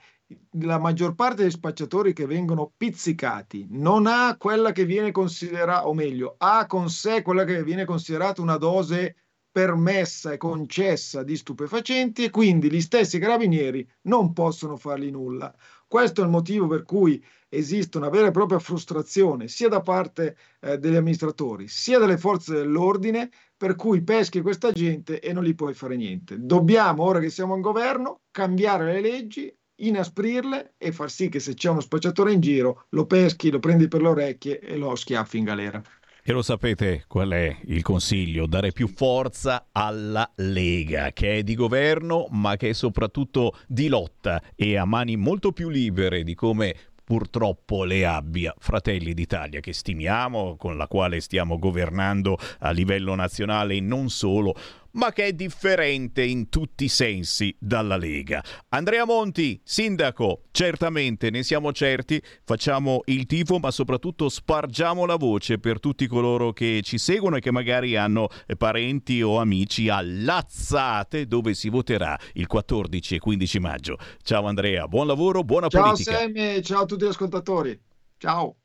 la maggior parte dei spacciatori che vengono pizzicati non ha quella che viene considerata, o meglio, ha con sé quella che viene considerata una dose permessa e concessa di stupefacenti e quindi gli stessi carabinieri non possono fargli nulla. Questo è il motivo per cui esiste una vera e propria frustrazione sia da parte eh, degli amministratori sia delle forze dell'ordine per cui peschi questa gente e non gli puoi fare niente. Dobbiamo, ora che siamo in governo, cambiare le leggi, inasprirle e far sì che se c'è uno spacciatore in giro lo peschi, lo prendi per le orecchie e lo schiaffi in galera. E lo sapete qual è il consiglio? Dare più forza alla Lega, che è di governo ma che è soprattutto di lotta e ha mani molto più libere di come purtroppo le abbia Fratelli d'Italia, che stimiamo, con la quale stiamo governando a livello nazionale e non solo, ma che è differente in tutti i sensi dalla Lega. Andrea Monti, sindaco, certamente ne siamo certi, facciamo il tifo, ma soprattutto spargiamo la voce per tutti coloro che ci seguono e che magari hanno parenti o amici a Lazzate, dove si voterà il 14 e 15 maggio. Ciao Andrea, buon lavoro, buona ciao politica. Sammy, ciao a tutti gli ascoltatori. Ciao.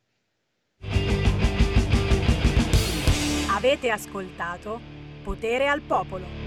Avete ascoltato Potere al Popolo.